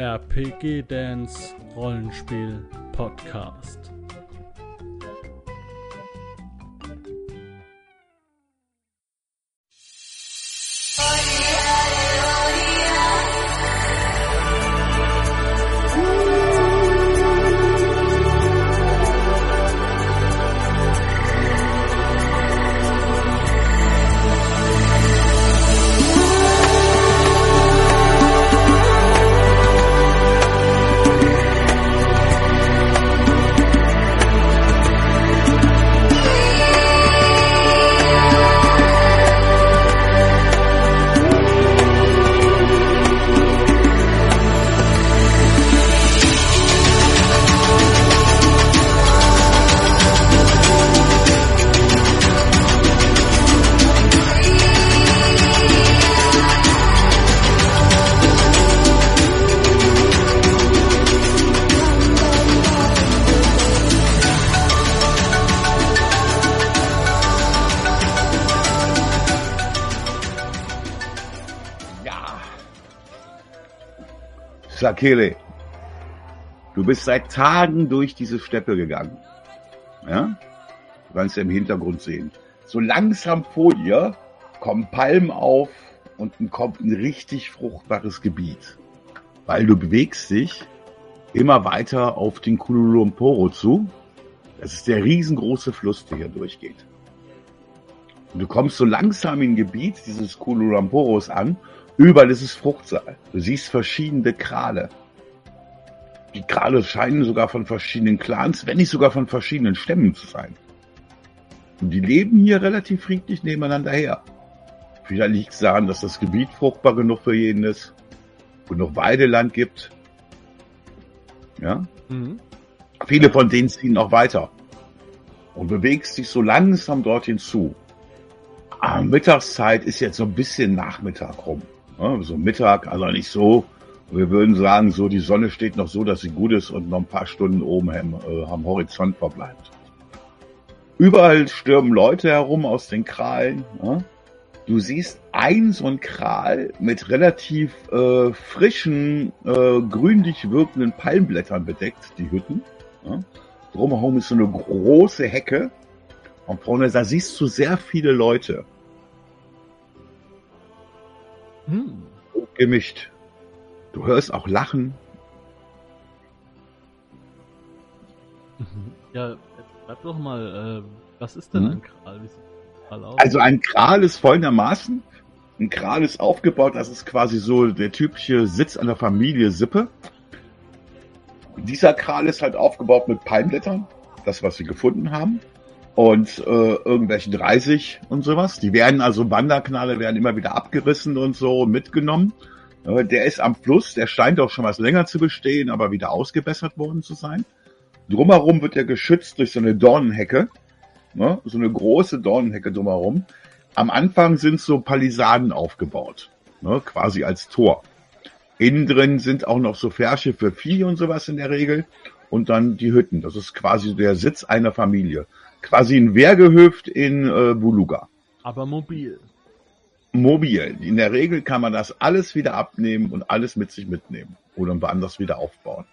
RPG Dance Rollenspiel Podcast. Sakele, du bist seit Tagen durch diese Steppe gegangen. Ja? Du kannst ja im Hintergrund sehen. So langsam vor dir kommen Palmen auf und kommt ein richtig fruchtbares Gebiet. Weil du bewegst dich immer weiter auf den Kululumporo zu. Das ist der riesengroße Fluss, der hier durchgeht. Und du kommst so langsam in ein Gebiet dieses Kululamporos an. Überall ist es Fruchtsaal. Du siehst verschiedene Krale. Die Krale scheinen sogar von verschiedenen Clans, wenn nicht sogar von verschiedenen Stämmen zu sein. Und die leben hier relativ friedlich nebeneinander her. Vielleicht liegt es daran, dass das Gebiet fruchtbar genug für jeden ist, genug Weideland gibt. Ja, Mhm. Viele von denen ziehen noch weiter und bewegst dich so langsam dorthin zu. Ah, Mittagszeit ist jetzt so ein bisschen Nachmittag rum. Ja, so Mittag, also nicht so. Wir würden sagen, so die Sonne steht noch so, dass sie gut ist und noch ein paar Stunden oben am, äh, am Horizont verbleibt. Überall stürmen Leute herum aus den Kralen. Ja. Du siehst ein so ein Kral mit relativ äh, frischen, äh, grünlich wirkenden Palmblättern bedeckt, die Hütten. Ja. Drumherum ist so eine große Hecke. Und vorne, da siehst du sehr viele Leute. Hm. Gemischt. Du hörst auch Lachen. Mhm. Ja, jetzt sag doch mal, äh, was ist denn Mhm. ein Kral? Wie sieht ein Kral aus? Also ein Kral ist folgendermaßen. Ein Kral ist aufgebaut, das ist quasi so der typische Sitz einer Familie Sippe. Dieser Kral ist halt aufgebaut mit Palmblättern, das was sie gefunden haben. Und äh, irgendwelchen Reisig und sowas. Die werden also Wanderknalle werden immer wieder abgerissen und so mitgenommen. Äh, der ist am Fluss, der scheint auch schon was länger zu bestehen, aber wieder ausgebessert worden zu sein. Drumherum wird er geschützt durch so eine Dornenhecke. Ne? So eine große Dornenhecke drumherum. Am Anfang sind so Palisaden aufgebaut, ne? quasi als Tor. Innen drin sind auch noch so Färsche für Vieh und sowas in der Regel. Und dann die Hütten. Das ist quasi der Sitz einer Familie. Quasi ein Wehrgehöft in äh, Buluga. Aber mobil. Mobil. In der Regel kann man das alles wieder abnehmen und alles mit sich mitnehmen. Oder woanders wieder aufbauen.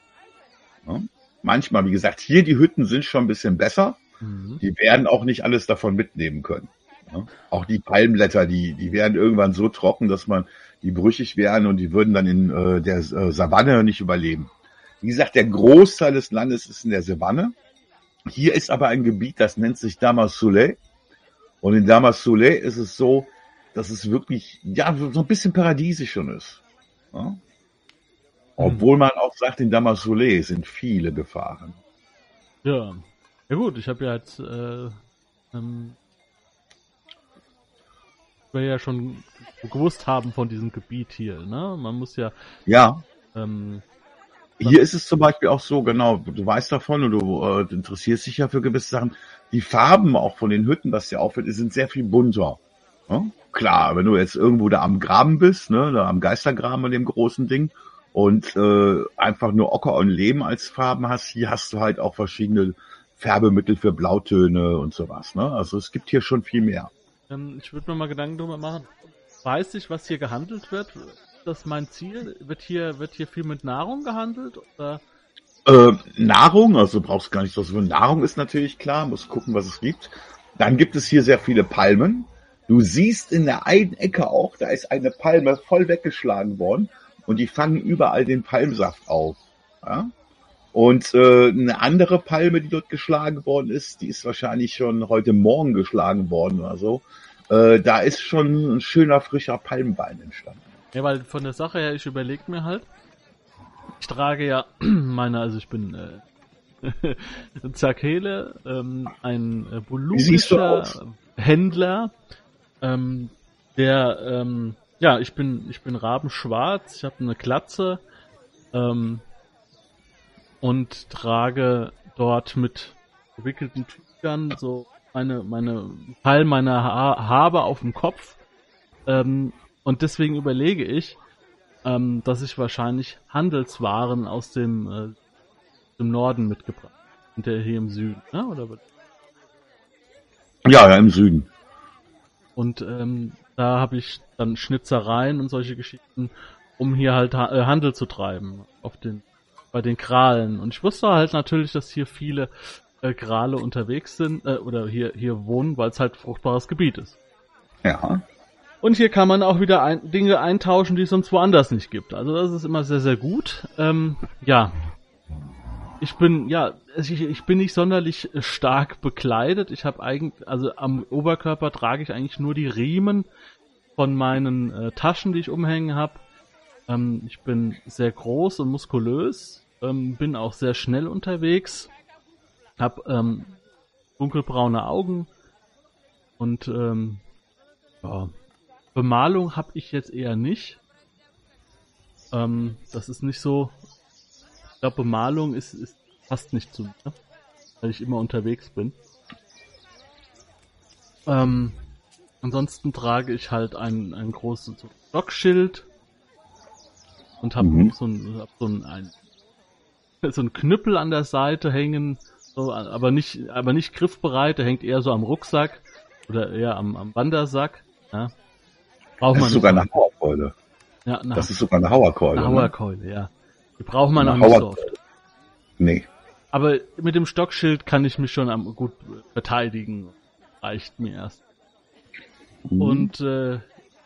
Ja? Manchmal, wie gesagt, hier die Hütten sind schon ein bisschen besser. Mhm. Die werden auch nicht alles davon mitnehmen können. Ja? Auch die Palmblätter, die, die werden irgendwann so trocken, dass man die brüchig wären und die würden dann in äh, der äh, Savanne nicht überleben. Wie gesagt, der Großteil des Landes ist in der Savanne. Hier ist aber ein Gebiet, das nennt sich Damas Soleil. Und in Damas Soleil ist es so, dass es wirklich, ja, so ein bisschen paradiesisch schon ist. Ja? Obwohl man auch sagt, in Damas Soleil sind viele Gefahren. Ja. Ja gut, ich habe ja jetzt äh, ähm, wir ja schon gewusst haben von diesem Gebiet hier, ne? Man muss ja Ja, ähm, Hier ist es zum Beispiel auch so, genau, du weißt davon und du, äh, interessierst dich ja für gewisse Sachen. Die Farben auch von den Hütten, was dir auffällt, sind sehr viel bunter. Ja? Klar, wenn du jetzt irgendwo da am Graben bist, ne, da am Geistergraben an dem großen Ding und äh, einfach nur Ocker und Lehm als Farben hast, hier hast du halt auch verschiedene Färbemittel für Blautöne und sowas. Ne? Also es gibt hier schon viel mehr. ähm, ich würde mir mal Gedanken drüber machen. Weiß ich, was hier gehandelt wird? Das mein Ziel? Wird hier, wird hier viel mit Nahrung gehandelt? Oder? Äh, Nahrung, also brauchst gar nicht so viel Nahrung, ist natürlich klar, muss gucken, was es gibt. Dann gibt es hier sehr viele Palmen. Du siehst in der einen Ecke auch, da ist eine Palme voll weggeschlagen worden und die fangen überall den Palmsaft auf. Ja? Und äh, eine andere Palme, die dort geschlagen worden ist, die ist wahrscheinlich schon heute Morgen geschlagen worden oder so. Äh, da ist schon ein schöner frischer Palmbein entstanden. Ja, weil von der Sache her, ich überlege mir halt, ich trage ja meine, also ich bin äh, Zakele, ähm, ein äh, volumischer Händler, ähm, der, ähm, ja, ich bin, ich bin rabenschwarz, ich habe eine Glatze ähm, und trage dort mit gewickelten Tüchern so meine, meine Teil meiner ha Habe auf dem Kopf. Ähm, und deswegen überlege ich, ähm, dass ich wahrscheinlich Handelswaren aus dem, äh, dem Norden mitgebracht und der hier im Süden, ne? Oder ja, ja, im Süden. Und ähm, da habe ich dann Schnitzereien und solche Geschichten, um hier halt ha äh, Handel zu treiben auf den bei den Kralen. Und ich wusste halt natürlich, dass hier viele äh, Grale unterwegs sind äh, oder hier hier wohnen, weil es halt fruchtbares Gebiet ist. Ja. Und hier kann man auch wieder ein, Dinge eintauschen, die es sonst woanders nicht gibt. Also das ist immer sehr, sehr gut. Ähm, ja. Ich bin, ja, ich, ich bin nicht sonderlich stark bekleidet. Ich habe eigentlich, also am Oberkörper trage ich eigentlich nur die Riemen von meinen äh, Taschen, die ich umhängen habe. Ähm, ich bin sehr groß und muskulös, ähm, bin auch sehr schnell unterwegs, hab ähm, dunkelbraune Augen und ähm, ja, Bemalung habe ich jetzt eher nicht. Ähm, das ist nicht so. Ich glaube, Bemalung ist, ist fast nicht zu mir, weil ich immer unterwegs bin. Ähm, ansonsten trage ich halt ein, ein großes Stockschild und habe mhm. so, ein, hab so ein, ein, so ein Knüppel an der Seite hängen, so, aber nicht, aber nicht griffbereit, der hängt eher so am Rucksack oder eher am, am Wandersack. Ja. Braucht das ist sogar eine Hauerkeule. Ja, eine das ist sogar eine Hauerkeule. Eine ne? Hauerkeule, ne? ja. Die braucht man auch nicht so oft. Nee. Aber mit dem Stockschild kann ich mich schon am, gut verteidigen. Reicht mir erst. Mhm. Und äh,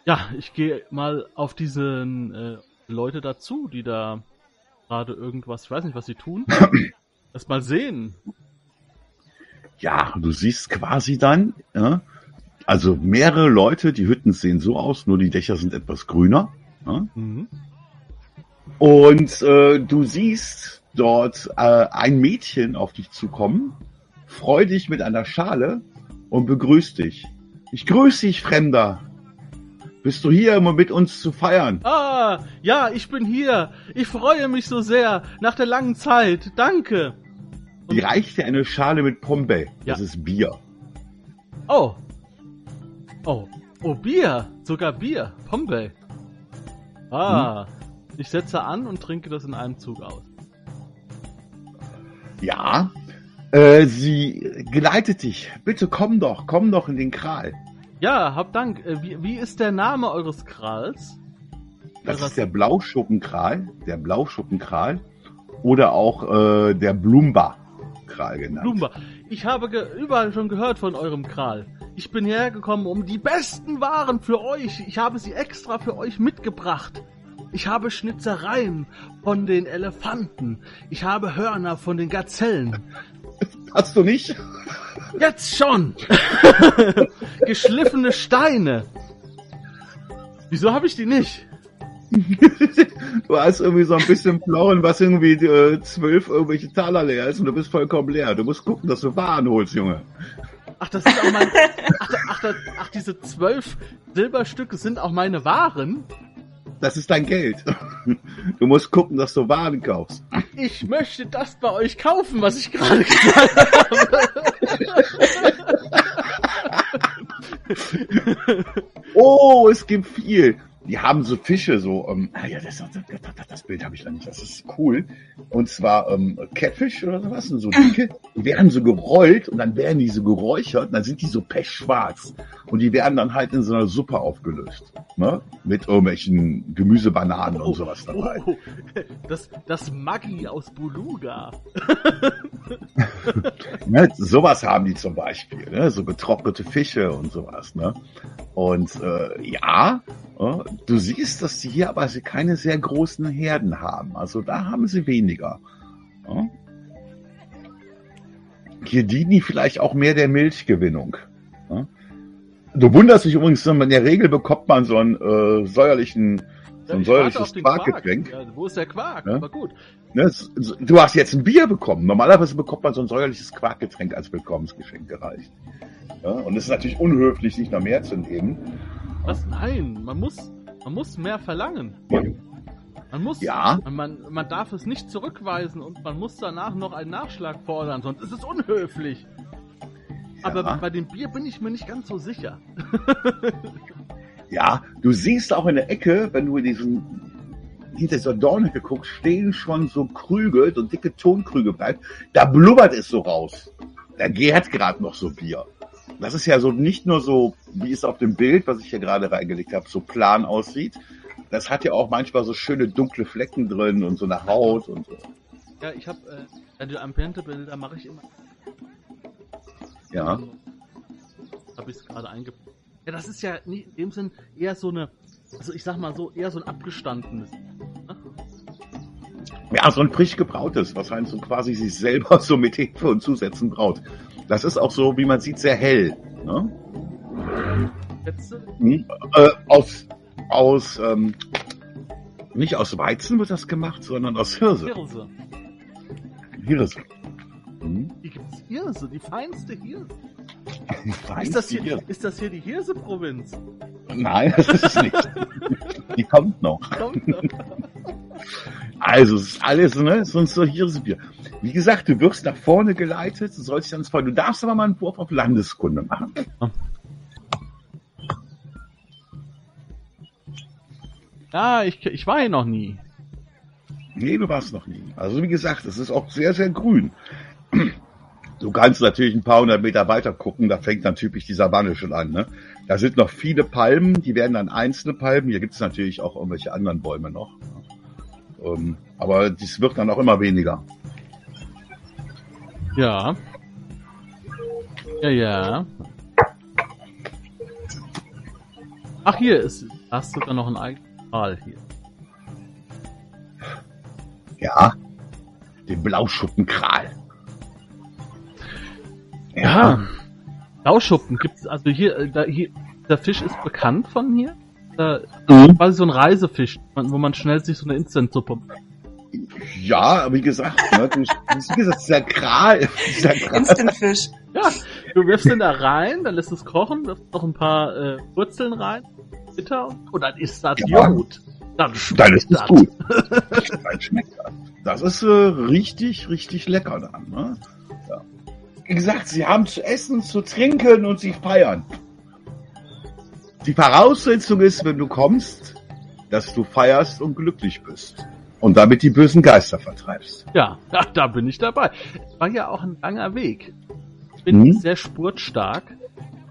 ja, ich gehe mal auf diese äh, Leute dazu, die da gerade irgendwas, ich weiß nicht, was sie tun. Erst mal sehen. Ja, du siehst quasi dann, ja, also mehrere Leute, die Hütten sehen so aus, nur die Dächer sind etwas grüner. Ja? Mhm. Und äh, du siehst dort äh, ein Mädchen auf dich zukommen, freu dich mit einer Schale und begrüßt dich. Ich grüße dich, Fremder. Bist du hier, um mit uns zu feiern? Ah, ja, ich bin hier. Ich freue mich so sehr nach der langen Zeit. Danke. Und Die reicht dir eine Schale mit Pombe. Ja. Das ist Bier. Oh, Oh, oh, Bier. Sogar Bier. Pombe. Ah. Hm. Ich setze an und trinke das in einem Zug aus. Ja. Äh, sie geleitet dich. Bitte komm doch, komm doch in den Kral. Ja, hab Dank. Äh, wie, wie ist der Name eures Krals? Das ist der Blauschuppenkral. Der Blauschuppenkral. Oder auch äh, der Blumba-Kral genannt. Blumba. Ich habe überall schon gehört von eurem Kral. Ich bin hergekommen, um die besten Waren für euch. Ich habe sie extra für euch mitgebracht. Ich habe Schnitzereien von den Elefanten. Ich habe Hörner von den Gazellen. Hast du nicht? Jetzt schon! Geschliffene Steine. Wieso habe ich die nicht? du hast irgendwie so ein bisschen Floren, was irgendwie äh, zwölf irgendwelche Taler leer ist und du bist vollkommen leer. Du musst gucken, dass du Waren holst, Junge. Ach, das sind auch meine. Ach, ach, ach, diese zwölf Silberstücke sind auch meine Waren? Das ist dein Geld. Du musst gucken, dass du Waren kaufst. Ich möchte das bei euch kaufen, was ich gerade gesagt habe. oh, es gibt viel. Die haben so Fische, so, ähm, ah ja, das, das, das, Bild habe ich da nicht, das ist cool. Und zwar ähm, Catfish oder sowas, so dicke, die werden so gerollt und dann werden die so geräuchert und dann sind die so pechschwarz. Und die werden dann halt in so einer Suppe aufgelöst. Ne? Mit irgendwelchen Gemüsebananen und sowas dabei. Oh, das, das Maggi aus Buluga. ne, sowas haben die zum Beispiel, ne? so getrocknete Fische und sowas. Ne? Und äh, ja, Du siehst, dass sie hier aber keine sehr großen Herden haben. Also da haben sie weniger. Hier dienen die vielleicht auch mehr der Milchgewinnung. Du wunderst dich übrigens, in der Regel bekommt man so einen äh, säuerlichen, so ein säuerliches Quarkgetränk. Quark. Ja, wo ist der Quark? Ja? Aber gut. Ne, du hast jetzt ein Bier bekommen. Normalerweise bekommt man so ein säuerliches Quarkgetränk als Willkommensgeschenk gereicht. Ja? Und es ist natürlich unhöflich, sich noch mehr zu nehmen. Was? Nein, man muss, man muss mehr verlangen. Man muss, ja. man, man darf es nicht zurückweisen und man muss danach noch einen Nachschlag fordern, sonst ist es unhöflich. Aber bei dem Bier bin ich mir nicht ganz so sicher. ja, du siehst auch in der Ecke, wenn du in diesen hinter dieser Dornecke guckst, stehen schon so Krüge, so dicke Tonkrüge bleibt. Da blubbert es so raus. Da gärt gerade noch so Bier das ist ja so nicht nur so, wie es auf dem Bild, was ich hier gerade reingelegt habe, so plan aussieht. Das hat ja auch manchmal so schöne dunkle Flecken drin und so eine Haut und so. Ja, ich habe äh, die Ambiente-Bilder mache ich immer. Ja. Habe ich es gerade eingebaut. Ja, das ist ja nicht in dem Sinn eher so eine, also ich sag mal so, eher so ein abgestandenes. Ne? Ja, so ein frisch gebrautes, was halt so quasi sich selber so mit Hefe und Zusätzen braut. Das ist auch so, wie man sieht, sehr hell. Ne? Hm, äh, aus, aus ähm, nicht aus Weizen wird das gemacht, sondern aus Hirse. Hirse. Hirse. Hm? Hier gibt's Hirse, die feinste Hirse. Die feinste ist, das hier, Hirse. ist das hier die Hirse-Provinz? Nein, das ist es nicht. die kommt noch. Kommt noch. Also, es ist alles, ne? Sonst so Hirsebier. Wie gesagt, du wirst nach vorne geleitet, du sollst dich ans Feuer. Du darfst aber mal einen Wurf auf Landeskunde machen. Ja, ich, ich war hier noch nie. Nee, du warst noch nie. Also wie gesagt, es ist auch sehr, sehr grün. Du kannst natürlich ein paar hundert Meter weiter gucken, da fängt dann typisch die Savanne schon an. Ne? Da sind noch viele Palmen, die werden dann einzelne Palmen. Hier gibt es natürlich auch irgendwelche anderen Bäume noch. Ähm, aber dies wird dann auch immer weniger. Ja. Ja, ja. Ach, hier ist. Hast du sogar noch ein eigenes Mal hier. Ja. Den Blauschuppenkral. Ja. Blauschuppen gibt's also hier, äh, da, hier, der Fisch ist bekannt von hier. Da, mhm. Quasi so ein Reisefisch, wo man schnell sich so eine Instant-Suppe ja, wie gesagt, ne, du, wie gesagt, dieser Kral, dieser Kral. Instant-Fisch. Ja, du wirfst den da rein, dann lässt es kochen, wirfst noch ein paar äh, Wurzeln rein, bitter, und dann ist das ja. gut. Dann, dann ist es gut. dann schmeckt das. Das ist äh, richtig, richtig lecker dann. Ne? Wie gesagt, sie haben zu essen, zu trinken und sie feiern. Die Voraussetzung ist, wenn du kommst, dass du feierst und glücklich bist. Und damit die bösen Geister vertreibst. Ja, da, da bin ich dabei. War ja auch ein langer Weg. Ich bin hm? sehr spurtstark.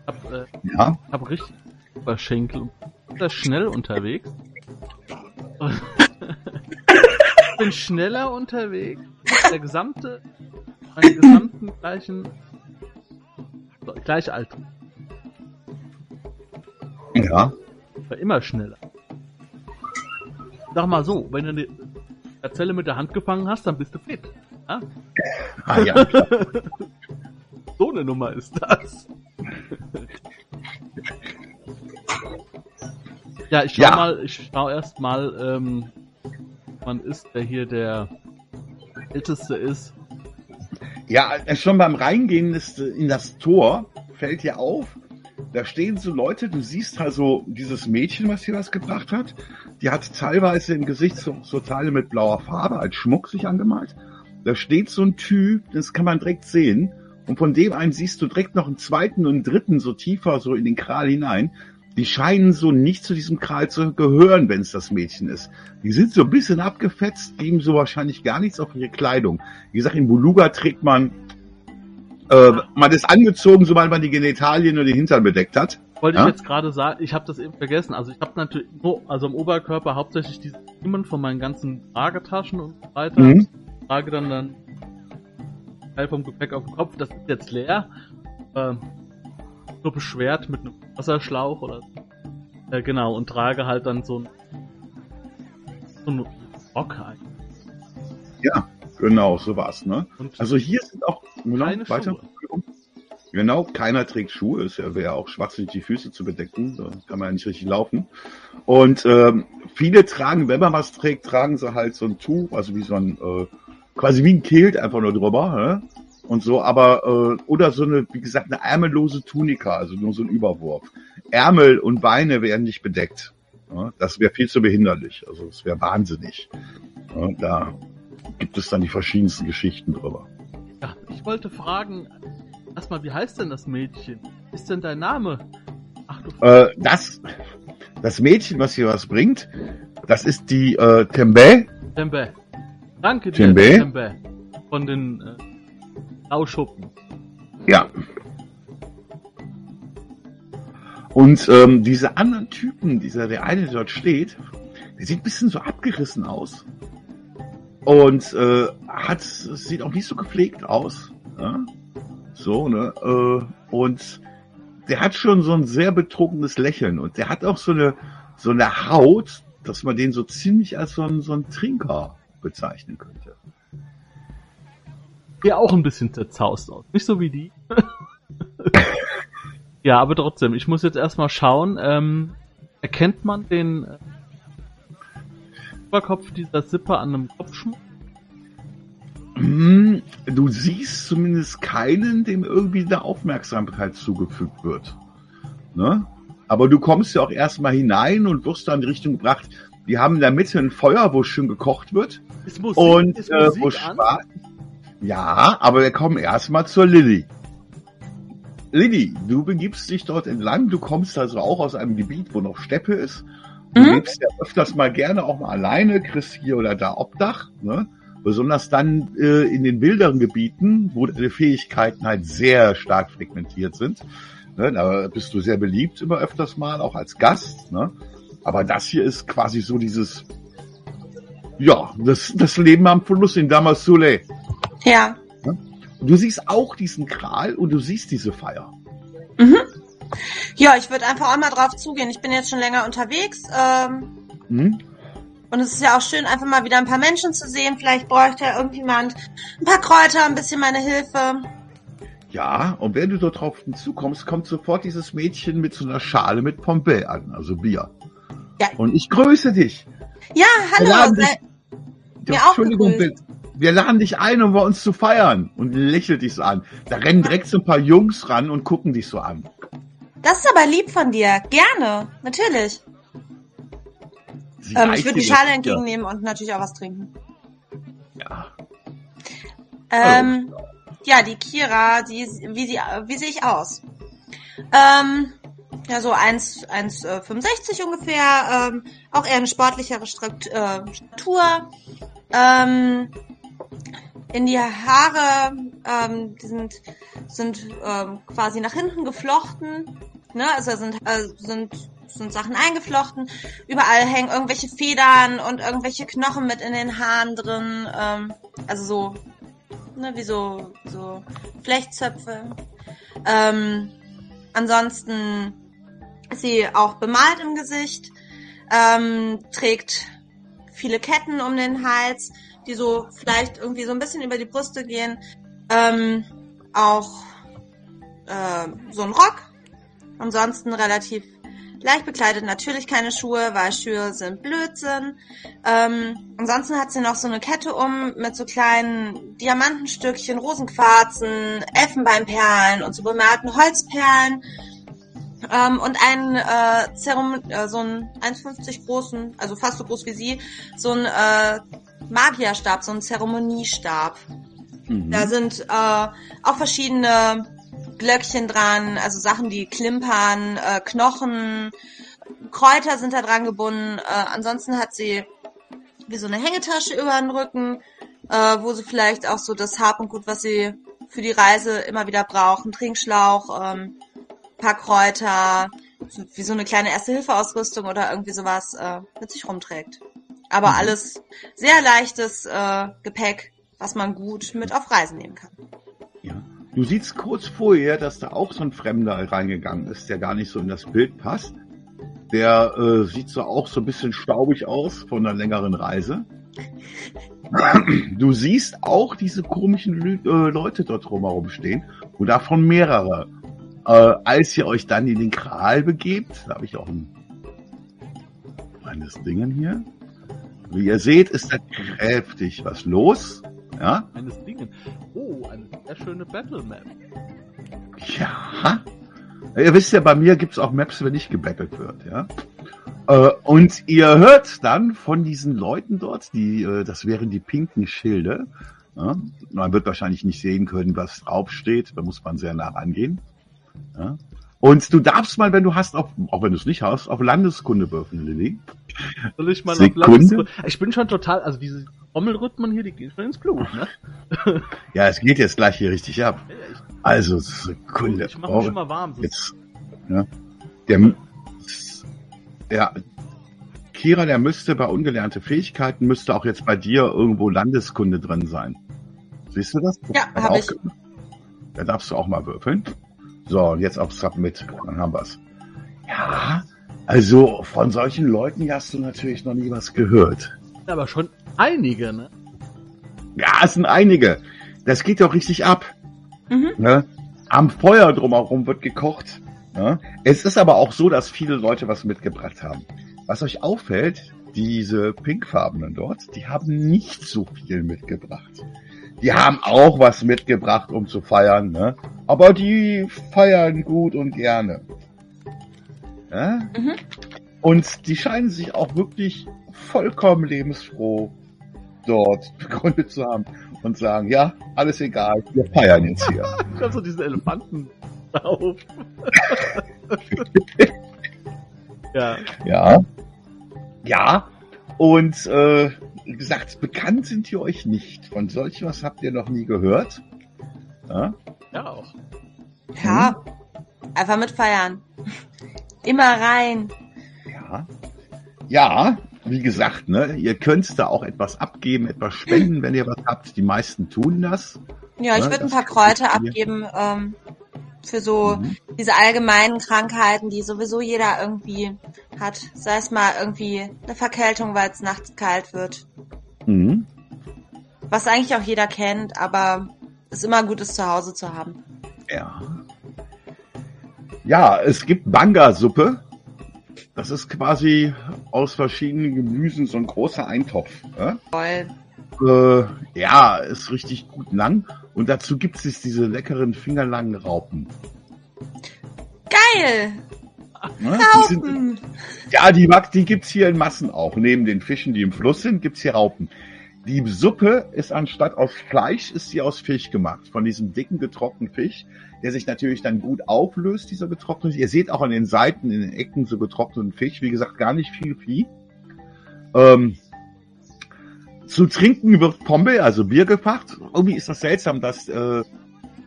Hab, äh, ja. hab richtig Oberschenkel und sehr schnell unterwegs. bin schneller unterwegs. Der gesamte, meine gesamten gleichen, gleich alt. Ja. War immer schneller. Sag mal so, wenn du eine Gazelle mit der Hand gefangen hast, dann bist du fit. Ja? Ah ja. so eine Nummer ist das. ja, ich schau ja. mal, ich schau erst mal, ähm, wann ist der hier der älteste ist. Ja, schon beim Reingehen in das Tor fällt dir auf, da stehen so Leute, du siehst also dieses Mädchen, was hier was gebracht hat. Die hat teilweise im Gesicht so, so Teile mit blauer Farbe als Schmuck sich angemalt. Da steht so ein Typ, das kann man direkt sehen. Und von dem einen siehst du direkt noch einen zweiten und einen dritten so tiefer so in den Kral hinein. Die scheinen so nicht zu diesem Kral zu gehören, wenn es das Mädchen ist. Die sind so ein bisschen abgefetzt, geben so wahrscheinlich gar nichts auf ihre Kleidung. Wie gesagt, in Buluga trägt man, äh, man ist angezogen, sobald man die Genitalien oder den Hintern bedeckt hat. Wollte Ja? ich jetzt gerade sagen, ich habe das eben vergessen. Also ich habe natürlich, nur- also im Oberkörper hauptsächlich diese Riemen von meinen ganzen Tragetaschen und so weiter. Mhm. Trage dann dann Teil vom Gepäck auf dem Kopf. Das ist jetzt leer. Ähm, nur beschwert mit einem Wasserschlauch oder so. Äh, genau, und trage halt dann so ein so ein Rock eigentlich. Genau, so war's, ne? Und Also hier sind auch genau, Keine weiter. Schuhe. Genau, keiner trägt Schuhe. Es wäre ja auch schwachsinnig, die Füße zu bedecken. Da kann man ja nicht richtig laufen. Und ähm, viele tragen, wenn man was trägt, tragen sie halt so ein Tuch, also wie so ein, äh, quasi wie ein Kilt einfach nur drüber, ne? Und so, aber, äh, oder so eine, wie gesagt, eine ärmellose Tunika, also nur so ein Überwurf. Ärmel und Beine werden nicht bedeckt. Ja? Das wäre viel zu behinderlich. Also es wäre wahnsinnig. Ja, da gibt es dann die verschiedensten Geschichten drüber. ja, ich wollte fragen, erstmal, wie heißt denn das Mädchen? Ist denn dein Name? Ach du Äh, das, das Mädchen, was hier was bringt, das ist die äh, Tembe. Tembe. Danke dir, Tembe? Tembe. Von den äh, Lauschuppen. Ja. Und ähm, diese anderen Typen, dieser der eine, der dort steht, der sieht ein bisschen so abgerissen aus und äh, hat sieht auch nicht so gepflegt aus. Ja? So ne äh, und der hat schon so ein sehr betrunkenes Lächeln und der hat auch so eine so eine Haut, dass man den so ziemlich als so ein, so ein Trinker bezeichnen könnte. Die auch ein bisschen zerzaust aus. Nicht so wie die. ja, aber trotzdem, ich muss jetzt erstmal schauen, ähm, erkennt man den äh, Oberkopf dieser Sippe an einem Kopfschmuck? Hm, Du siehst zumindest keinen, dem irgendwie eine Aufmerksamkeit zugefügt wird. Ne? Aber du kommst ja auch erstmal hinein und wirst dann in die Richtung gebracht. Die haben in der Mitte ein Feuer, wo schön gekocht wird. Ist Musik, Und ist äh, Musik wo an? Ja, aber wir kommen erstmal zur Lilly. Lilly, du begibst dich dort entlang. Du kommst also auch aus einem Gebiet, wo noch Steppe ist. Du Mhm. lebst ja öfters mal gerne auch mal alleine, kriegst hier oder da Obdach. Ne? Besonders dann äh, in den wilderen Gebieten, wo deine Fähigkeiten halt sehr stark fragmentiert sind. Ne? Da bist du sehr beliebt immer öfters mal, auch als Gast. Ne? Aber das hier ist quasi so dieses, ja, das, das Leben am Fluss in Damasule. Ja. Du siehst auch diesen Kral und du siehst diese Feier. Mhm. Ja, ich würde einfach auch mal drauf zugehen. Ich bin jetzt schon länger unterwegs. Ähm, Hm? und es ist ja auch schön, einfach mal wieder ein paar Menschen zu sehen. Vielleicht bräuchte ja irgendjemand ein paar Kräuter, ein bisschen meine Hilfe. Ja, und wenn du dort drauf hinzukommst, kommt sofort dieses Mädchen mit so einer Schale mit Pombe an, also Bier. Ja. Und ich grüße dich. Ja, hallo. sei- Ja, Mir auch Entschuldigung, gegrüßt. Wir laden dich ein, um bei uns zu feiern. Und lächelt dich so an. Da rennen direkt so ein paar Jungs ran und gucken dich so an. Das ist aber lieb von dir. Gerne. Natürlich. Ähm, ich würde die Schale entgegennehmen und natürlich auch was trinken. Ja. Ähm, ja, die Kira, die, wie, sie, wie sehe ich aus? Ähm, ja, so 1, 1,65 ungefähr. Ähm, auch eher eine sportlichere äh, Statur. Ähm, in die Haare, ähm, die sind, sind ähm, quasi nach hinten geflochten. Ne? Also sind, äh, sind, sind Sachen eingeflochten. Überall hängen irgendwelche Federn und irgendwelche Knochen mit in den Haaren drin. Ähm, also so ne, wie so, so Flechtzöpfe. Ähm, ansonsten ist sie auch bemalt im Gesicht, ähm, trägt viele Ketten um den Hals, die so vielleicht irgendwie so ein bisschen über die Brüste gehen. Ähm, auch äh, so ein Rock. Ansonsten relativ leicht bekleidet. Natürlich keine Schuhe, weil Schuhe sind Blödsinn. Ähm, ansonsten hat sie noch so eine Kette um mit so kleinen Diamantenstückchen, Rosenquarzen, Elfenbeinperlen und so bemalten Holzperlen. Ähm, und einen äh, Zerom äh, so einen 1,50 großen, also fast so groß wie sie, so ein äh, Magierstab, so ein Zeremoniestab. Mhm. Da sind äh, auch verschiedene Glöckchen dran, also Sachen, die klimpern, äh, Knochen, Kräuter sind da dran gebunden. Äh, ansonsten hat sie wie so eine Hängetasche über den Rücken, äh, wo sie vielleicht auch so das Hab und Gut, was sie für die Reise immer wieder braucht, ein Trinkschlauch, ähm, paar Kräuter, wie so eine kleine Erste-Hilfe-Ausrüstung oder irgendwie sowas äh, mit sich rumträgt. Aber Mhm. alles sehr leichtes äh, Gepäck, was man gut mit auf Reisen nehmen kann. Ja. Du siehst kurz vorher, dass da auch so ein Fremder reingegangen ist, der gar nicht so in das Bild passt. Der äh, sieht so auch so ein bisschen staubig aus von einer längeren Reise. Du siehst auch diese komischen Lü äh, Leute dort drumherum stehen und davon mehrere. Äh, als ihr euch dann in den Kral begebt, da habe ich auch ein kleines Dingen hier. Wie ihr seht, ist da kräftig was los. Ja, Eines Dingen. Oh, eine sehr schöne Battle Map. Ja. Ihr wisst ja, bei mir gibt's auch Maps, wenn nicht gebattelt wird, ja. Äh, und ihr hört dann von diesen Leuten dort, die, äh, das wären die pinken Schilde. Ja? Man wird wahrscheinlich nicht sehen können, was draufsteht. Da muss man sehr nah rangehen. Ja? Und du darfst mal, wenn du hast, auf, auch wenn du es nicht hast, auf Landeskunde würfeln, Lilly. Soll ich mal Sekunde? auf Landesgrund- Ich bin schon total, also diese Trommelrhythmen hier, die gehen schon ins Blut, ne? Ja, es geht jetzt gleich hier richtig ab. Also, Sekunde. ich mache mich schon mal warm. So Jetzt, ja, der, ja, Kira, der müsste bei ungelernte Fähigkeiten, müsste auch jetzt bei dir irgendwo Landeskunde drin sein. Siehst du das? Ja, Hat hab auch ich. Da darfst du auch mal würfeln. So, und jetzt auf Submit, dann haben wir's. Ja, also von solchen Leuten hast du natürlich noch nie was gehört. aber schon einige, ne? Ja, es sind einige. Das geht doch richtig ab. Mhm. Ne? Am Feuer drumherum wird gekocht. Ne? Es ist aber auch so, dass viele Leute was mitgebracht haben. Was euch auffällt, diese pinkfarbenen dort, die haben nicht so viel mitgebracht. Die haben auch was mitgebracht, um zu feiern, ne? aber die feiern gut und gerne. Ja? Mhm. Und die scheinen sich auch wirklich vollkommen lebensfroh dort begründet zu haben und sagen, ja, alles egal, wir feiern jetzt hier. Kannst du diesen Elefanten auf. ja. Ja. Ja. Und äh, gesagt, bekannt sind ihr euch nicht. Von solch was habt ihr noch nie gehört. Ja? Ja, auch. Ja, einfach mitfeiern. Immer rein. Ja. Ja, wie gesagt, ne, ihr könnt da auch etwas abgeben, etwas spenden, wenn ihr was habt. Die meisten tun das. Ja, ich Ja, würde ein paar Kräuter abgeben ähm, für so Mhm. diese allgemeinen Krankheiten, die sowieso jeder irgendwie hat. Sei es mal irgendwie eine Verkältung, weil es nachts kalt wird. Mhm. Was eigentlich auch jeder kennt, aber ist immer gut, es zu Hause zu haben. Ja. Ja, es gibt Banga-Suppe. Das ist quasi aus verschiedenen Gemüsen so ein großer Eintopf. Ja? Voll. Äh, ja, ist richtig gut lang. Und dazu gibt es diese leckeren fingerlangen Raupen. Geil! Ne? Die sind, Raupen! ja, die, mag- die gibt's hier in Massen auch. Neben den Fischen, die im Fluss sind, gibt's hier Raupen. Die Suppe ist anstatt aus Fleisch, ist sie aus Fisch gemacht. Von diesem dicken, getrockneten Fisch, der sich natürlich dann gut auflöst, dieser getrocknete. Ihr seht auch an den Seiten, in den Ecken so getrockneten Fisch. Wie gesagt, gar nicht viel Vieh. Ähm, zu trinken wird Pombe, also Bier gefacht. Irgendwie ist das seltsam, dass, äh,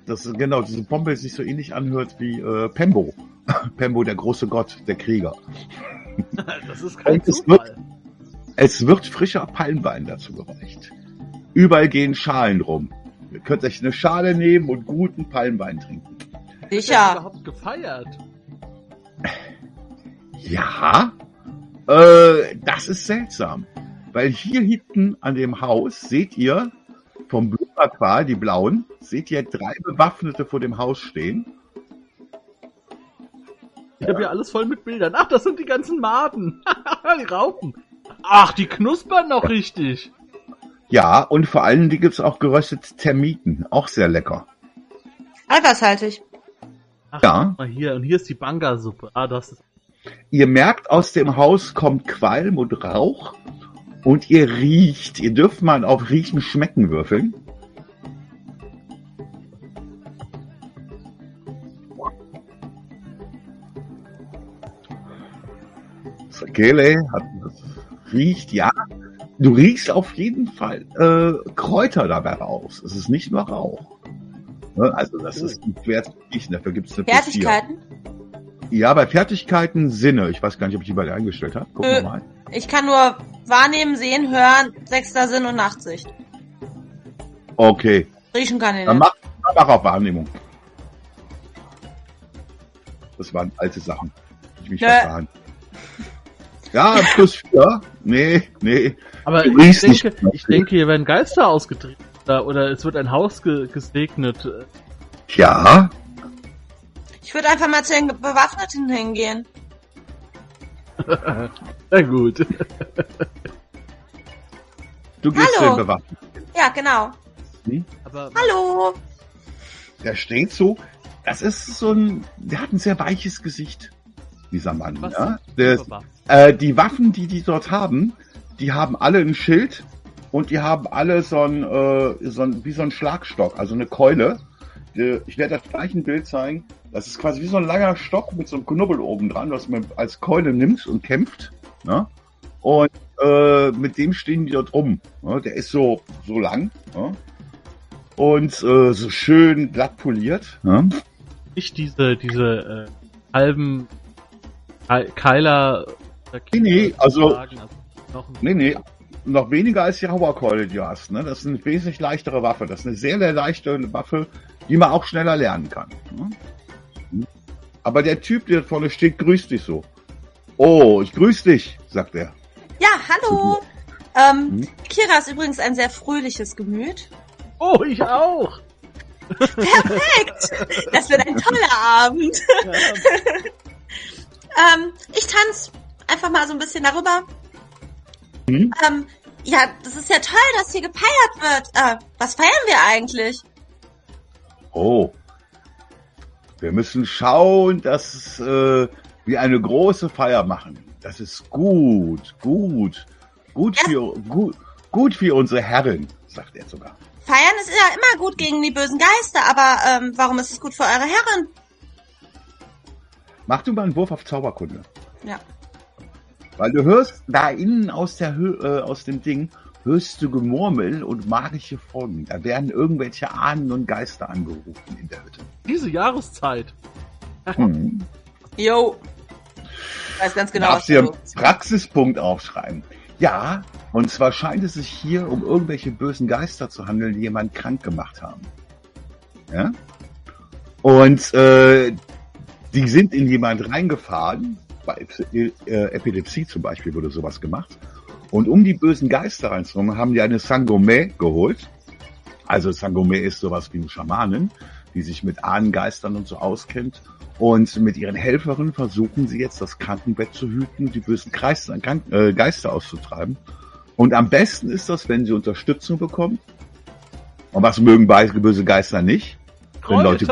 dass genau diese Pombe sich so ähnlich anhört wie äh, Pembo. Pembo, der große Gott, der Krieger. Das ist kein Und es Zufall. Es wird frischer Palmwein dazu gereicht. Überall gehen Schalen rum. Ihr könnt euch eine Schale nehmen und guten Palmwein trinken. Wird Sicher. überhaupt gefeiert? Ja, äh, das ist seltsam. Weil hier hinten an dem Haus seht ihr vom Blumerqual, die blauen, seht ihr drei Bewaffnete vor dem Haus stehen. Ich habe ja alles voll mit Bildern. Ach, das sind die ganzen Maden. die Raupen. Ach, die knuspern noch richtig. Ja, und vor allen Dingen gibt's auch geröstete Termiten. Auch sehr lecker. Eiweißhaltig. Ach, Ja. mal hier. Und hier ist die Banga-Suppe. Ah, das ist. Ihr merkt, aus dem Haus kommt Qualm und Rauch und ihr riecht. Ihr dürft mal auf Riechen schmecken würfeln. Sakele hat, riecht, ja. Du riechst auf jeden Fall äh, Kräuter dabei raus. Es ist nicht nur Rauch. Ne? Also das ist ein Schwert riechen, dafür gibt es eine Fertigkeiten? Vier. Ja, bei Fertigkeiten Sinne. Ich weiß gar nicht, ob ich die bei dir eingestellt habe. Guck Äh. mal. Ich kann nur wahrnehmen, sehen, hören, sechster Sinn und Nachtsicht. Okay, Riechen kann ich dann nicht. mach, dann mach auf Wahrnehmung. Das waren alte Sachen. Ich mich Nö. verfahren. Ja, plus vier. Nee, nee. Aber ich nicht denke, mehr. ich denke, hier werden Geister ausgetrieben. Oder, oder es wird ein Haus ge gesegnet. Ja, Ich würde einfach mal zu den Bewaffneten hingehen. Na gut. du gehst Hallo. zu den Bewaffneten. Ja, genau. Aber Hallo. Der steht so. Das ist so ein. Der hat ein sehr weiches Gesicht. Dieser Mann. was Ja? Der, äh, die Waffen, die die dort haben, die haben alle ein Schild und die haben alle so ein, äh, so ein wie so ein Schlagstock, also eine Keule. Äh, Ich werde das gleich ein Bild zeigen. Das ist quasi wie so ein langer Stock mit so einem Knubbel oben dran, was man als Keule nimmt und kämpft. Ne? Und äh, mit dem stehen die dort rum. Ne? Der ist so so lang. Ne? Und äh, so schön glatt poliert. Ne? Nicht diese, diese äh, halben Ke- Keiler. Nee, nee, also- also. Nee, nee, noch weniger als die Hauerkeule, die du hast. Ne? Das ist eine wesentlich leichtere Waffe. Das ist eine sehr, sehr leichte Waffe, die man auch schneller lernen kann. Ne? Aber der Typ, der vorne steht, grüßt dich so. Oh, ich grüß dich, sagt er. Ja, hallo. Ähm, Hm? Kira ist übrigens ein sehr fröhliches Gemüt. Oh, ich auch. Perfekt. Das wird ein toller Abend. Ja, Ähm, ich tanze einfach mal so ein bisschen darüber. Hm? Ähm, ja, das ist ja toll, dass hier gefeiert wird. Äh, was feiern wir eigentlich? Oh. Wir müssen schauen, dass äh, wir eine große Feier machen. Das ist gut, gut, gut Ja. für gut, gut für unsere Herren, sagt er sogar. Feiern ist ja immer gut gegen die bösen Geister, aber ähm, warum ist es gut für eure Herren? Mach du mal einen Wurf auf Zauberkunde. Ja. Weil du hörst da innen aus der Hö äh, aus dem Ding hörst du Gemurmel und magische Folgen. Da werden irgendwelche Ahnen und Geister angerufen in der Hütte. Diese Jahreszeit. Hm. Yo. Ich weiß ganz genau, was Darfst dir du einen Praxispunkt aufschreiben. Ja, und zwar scheint es sich hier um irgendwelche bösen Geister zu handeln, die jemanden krank gemacht haben. Ja? Und äh, die sind in jemand reingefahren. Bei äh, Epilepsie zum Beispiel wurde sowas gemacht. Und um die bösen Geister reinzukommen, haben die eine Sangome geholt. Also Sangome ist sowas wie ein Schamanen, die sich mit Ahnengeistern und so auskennt. Und mit ihren Helferinnen versuchen sie jetzt das Krankenbett zu hüten, die bösen Geister, äh, Geister auszutreiben. Und am besten ist das, wenn sie Unterstützung bekommen. Und was mögen böse Geister nicht? Wenn Leute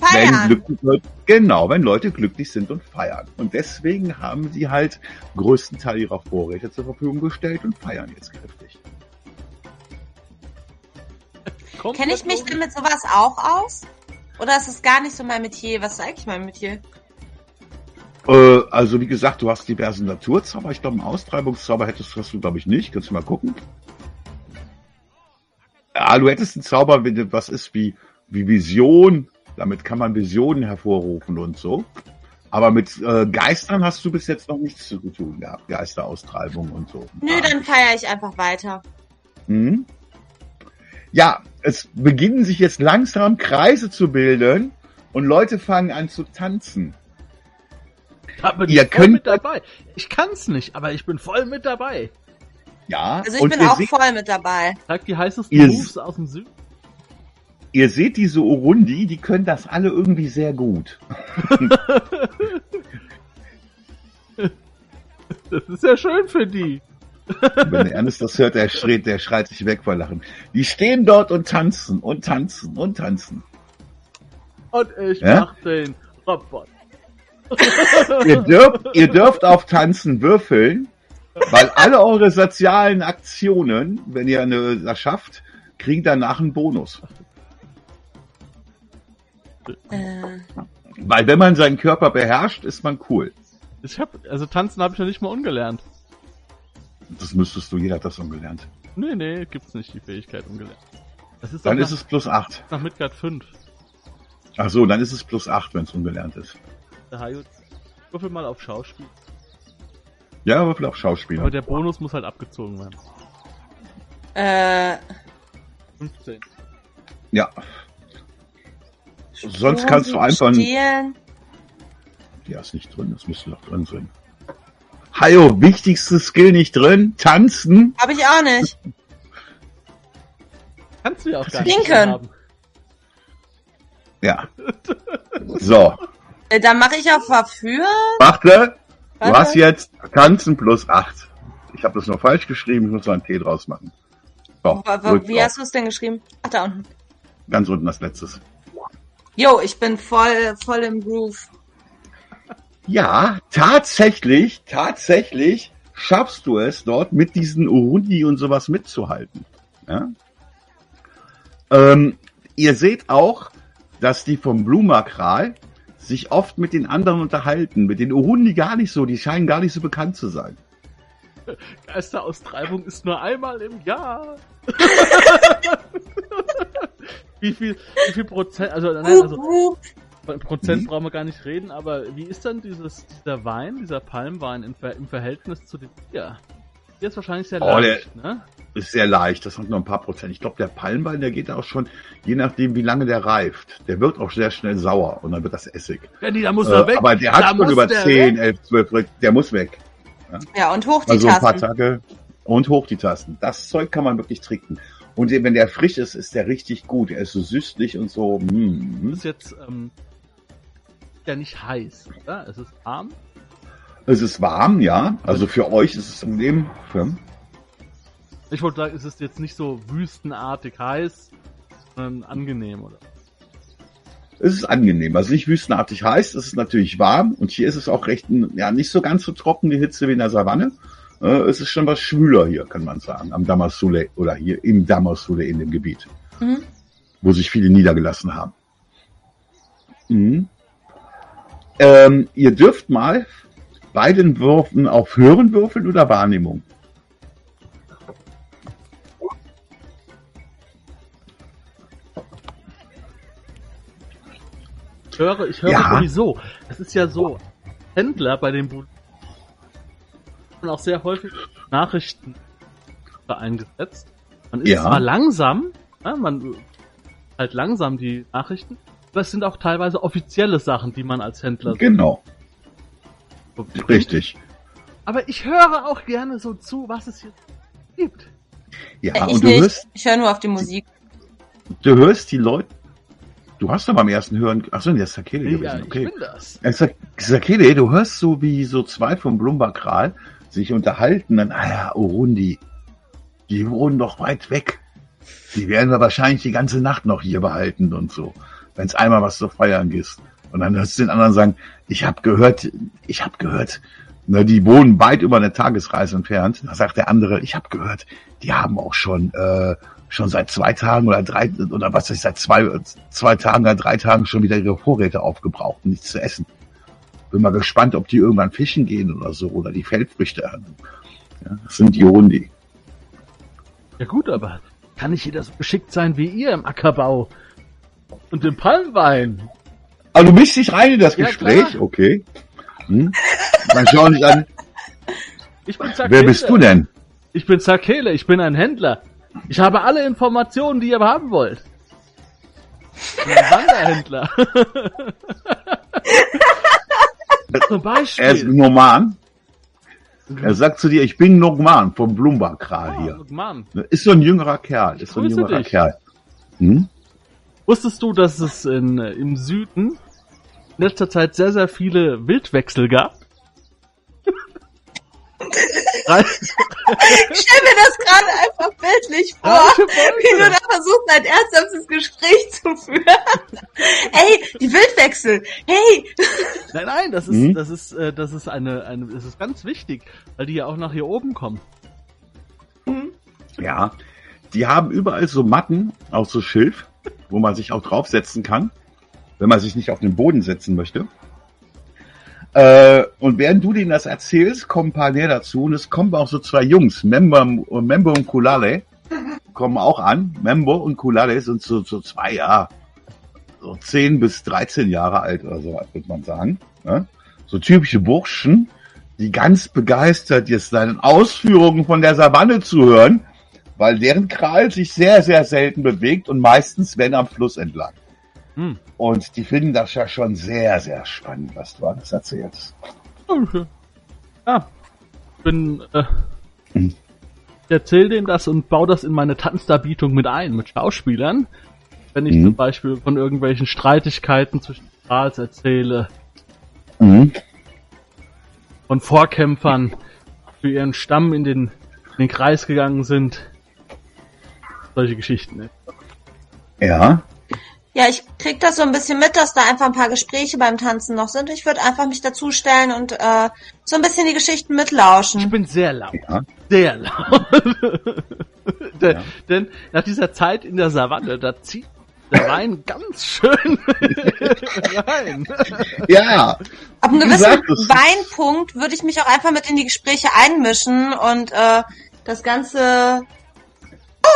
Kräuter. wenn feiern. glücklich, genau, wenn Leute glücklich sind und feiern. Und deswegen haben sie halt größten Teil ihrer Vorräte zur Verfügung gestellt und feiern jetzt kräftig. Kenne ich mich denn mit sowas auch aus? Oder ist es gar nicht so mein Metier? Was ist eigentlich mein Metier? Äh, also wie gesagt, du hast diverse Naturzauber. Ich glaube, einen Austreibungszauber hättest hast du, glaube ich, nicht. Kannst du mal gucken. Ja, du hättest einen Zauber, wenn du- was ist wie, wie Vision. Damit kann man Visionen hervorrufen und so. Aber mit äh, Geistern hast du bis jetzt noch nichts zu tun gehabt. Geisteraustreibung und so. Nö, Ah. dann feiere ich einfach weiter. Mhm. Ja, es beginnen sich jetzt langsam Kreise zu bilden und Leute fangen an zu tanzen. Da bin Ihr ich voll könnt- mit dabei. Ich kann's nicht, aber ich bin voll mit dabei. Ja, Also ich und bin auch seht- voll mit dabei. Sag die heißesten Moves aus dem Süden. Ihr seht diese Urundi, die können das alle irgendwie sehr gut. Das ist ja schön für die. Wenn der Ernest das hört, der schreit, der schreit sich weg vor Lachen. Die stehen dort und tanzen und tanzen und tanzen. Und ich Ja? mach den Robot. Ihr dürft, ihr dürft auf Tanzen würfeln, weil alle eure sozialen Aktionen, wenn ihr eine das schafft, kriegen danach einen Bonus. Äh, Weil wenn man seinen Körper beherrscht, ist man cool. Ich hab, also tanzen habe ich noch nicht mal ungelernt. Das müsstest du, jeder hat das ungelernt. Nee, nee, gibt's nicht die Fähigkeit ungelernt. Das ist Dann doch ist nach, es plus 8. nach Midgard 5. Ach so, dann ist es plus 8, wenn es ungelernt ist. Hajo, würfel mal auf Schauspiel. Ja, aber vielleicht auch Schauspieler. Aber der Bonus muss halt abgezogen werden. Äh, 15. Ja. Sonst kannst du einfach. Stehlen. Ja, ist nicht drin, das müsste doch drin sein. Hajo, wichtigstes Skill nicht drin. Tanzen. Habe ich auch nicht. Kannst du ja auch gar nicht drin haben. Ja. So. Äh, Dann mache ich auf Verführen. Warte. Du Warte. hast jetzt Tanzen plus 8. Ich habe das noch falsch geschrieben, ich muss noch einen T draus machen. So, Wie drauf. hast du es denn geschrieben? Ach, da unten. Ganz unten das letztes. Jo, ich bin voll, voll im Groove. Ja, tatsächlich, tatsächlich schaffst du es dort mit diesen Urundi und sowas mitzuhalten. Ja? Ähm, ihr seht auch, dass die vom Blumakral sich oft mit den anderen unterhalten. Mit den Urundi gar nicht so, die scheinen gar nicht so bekannt zu sein. Geisteraustreibung ist nur einmal im Jahr. wie viel, wie viel Prozent, also, nein, also, Prozent Mhm. brauchen wir gar nicht reden, aber wie ist dann dieses, dieser Wein, dieser Palmwein im, Ver im Verhältnis zu dem Bier? Bier ist wahrscheinlich sehr Oh, leicht, ne? Ist sehr leicht, das hat nur ein paar Prozent. Ich glaube, der Palmwein, der geht auch schon, je nachdem, wie lange der reift, der wird auch sehr schnell sauer und dann wird das Essig. Benny, da muss Äh, er weg. aber der da hat schon muss über der 10, weg. 11, 12, der muss weg. Ja, und hoch die Also ein paar. Tage und hoch die Tasten. Das Zeug kann man wirklich trinken. Und wenn der frisch ist, ist der richtig gut. Er ist so süßlich und so. Mm. ist jetzt, ähm, ja nicht heiß, oder? Es ist warm. Es ist warm, ja. Also für euch ist es angenehm. Für, Ich wollte sagen, es ist jetzt nicht so wüstenartig heiß, sondern angenehm, oder? es ist angenehm. Also nicht wüstenartig heiß. Es ist natürlich warm. Und hier ist es auch recht, ja, nicht so ganz so trocken, die Hitze wie in der Savanne. Äh, Es ist schon was schwüler hier, kann man sagen. Am Damasule oder hier im Damasule in dem Gebiet. Mhm. wo sich viele niedergelassen haben. Mhm. Ähm, ihr dürft mal bei den Würfen auf Hören würfeln oder Wahrnehmung. Ich höre, ich höre Ja. sowieso. Es ist ja so, Händler bei den Und auch sehr häufig Nachrichten eingesetzt. Man ist Ja. zwar langsam, ja, man halt langsam die Nachrichten, aber es sind auch teilweise offizielle Sachen, die man als Händler Genau, so richtig. Aber ich höre auch gerne so zu, was es hier gibt. Ja, Äh, ich und du nicht. hörst, Ich höre nur auf die Musik. du hörst die Leute. Du hast doch beim ersten Hören. Achso, der ist Sakele Ja, gewesen. ich Okay. bin das. Äh, Sak- Sakele, du hörst so, wie so zwei vom Blumbakral sich unterhalten. Dann, ah ja, Urundi, die wohnen doch weit weg. Die werden wir wahrscheinlich die ganze Nacht noch hier behalten und so, wenn es einmal was zu feiern gibt. Und dann hörst du den anderen sagen, ich habe gehört, ich habe gehört, ne, die wohnen weit über eine Tagesreise entfernt. Da sagt der andere, ich habe gehört, die haben auch schon äh, schon seit zwei Tagen oder drei oder was weiß ich, seit zwei, zwei Tagen oder drei Tagen schon wieder ihre Vorräte aufgebraucht, um nichts zu essen. Bin mal gespannt, ob die irgendwann fischen gehen oder so oder die Feldfrüchte ernten. Ja, das sind die Hundi. Ja gut, aber kann nicht jeder so geschickt sein wie ihr im Ackerbau und im Palmwein? Aber du mischst dich rein in das Ja, Gespräch, klar. okay. Hm? Dann schauen dich an, Ich bin Zakele. wer bist du denn? Ich bin Zakele, ich bin ein Händler. Ich habe alle Informationen, die ihr haben wollt. Ich bin ein Wanderhändler. Zum Er ist Beispiel. Norman. Er sagt zu dir, ich bin Norman vom Blumbakral Oh, hier. Mann. Ist so ein jüngerer Kerl, ist so ein jüngerer dich. Kerl. Hm? Wusstest du, dass es in, äh, im Süden in letzter Zeit sehr, sehr viele Wildwechsel gab? Ich stell mir das gerade einfach bildlich vor, Ja, wie du da versuchst, ein ernsthaftes Gespräch. Wildwechsel. Hey. nein, nein, das ist, Mhm. das ist, äh, das ist eine, eine, das ist ganz wichtig, weil die ja auch nach hier oben kommen. Ja. Die haben überall so Matten aus so Schilf, wo man sich auch draufsetzen kann, wenn man sich nicht auf den Boden setzen möchte. Äh, Und während du denen das erzählst, kommen ein paar näher dazu und es kommen auch so zwei Jungs, Member, Member und Kulale, kommen auch an. Membo und Kulale sind so, so zwei, ja, so 10 bis 13 Jahre alt oder so, würde man sagen. Ne? So typische Burschen, die ganz begeistert jetzt deinen Ausführungen von der Savanne zuhören, weil deren Kral sich sehr, sehr selten bewegt und meistens, wenn am Fluss entlang. Hm. Und die finden das ja schon sehr, sehr spannend, was du alles erzählst. Ja, bin, äh, Mhm. ich erzähl denen das und baue das in meine Tanzdarbietung mit ein, mit Schauspielern. Wenn ich Mhm. zum Beispiel von irgendwelchen Streitigkeiten zwischen Strahls erzähle, Mhm. von Vorkämpfern für ihren Stamm in den, in den Kreis gegangen sind. Solche Geschichten. Ne? Ja. Ja, ich krieg das so ein bisschen mit, dass da einfach ein paar Gespräche beim Tanzen noch sind. Ich würde einfach mich dazustellen und äh, so ein bisschen die Geschichten Ich mitlauschen. bin sehr laut. Ja. Sehr laut. denn, Ja. denn nach dieser Zeit in der Savanne, da zieht der Wein ganz schön rein. Ja. Ab einem gewissen Weinpunkt würde ich mich auch einfach mit in die Gespräche einmischen und äh, das Ganze.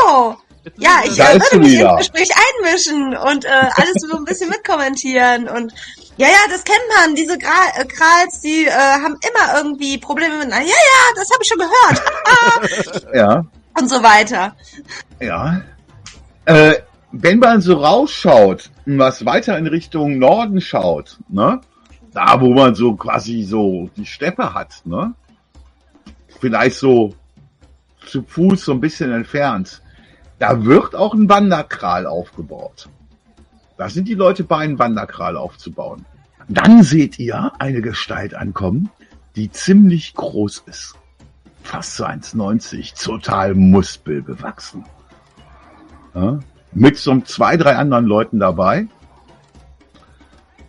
Oh, ja, ich äh, würde mich wieder. ins Gespräch einmischen und äh, alles so ein bisschen mitkommentieren und ja, ja, das kennt man. Diese Gra äh, Krals, die äh, haben immer irgendwie Probleme miteinander. Ja, ja, das habe ich schon gehört. Ja. und so weiter. Ja. Äh, wenn man so rausschaut, was weiter in Richtung Norden schaut, ne? Da, wo man so quasi so die Steppe hat, ne? Vielleicht so zu Fuß so ein bisschen entfernt. Da wird auch ein Wanderkral aufgebaut. Da sind die Leute bei, einen Wanderkral aufzubauen. Dann seht ihr eine Gestalt ankommen, die ziemlich groß ist. Fast so 1,90, total muskelbewachsen. Ja, mit so zwei, drei anderen Leuten dabei.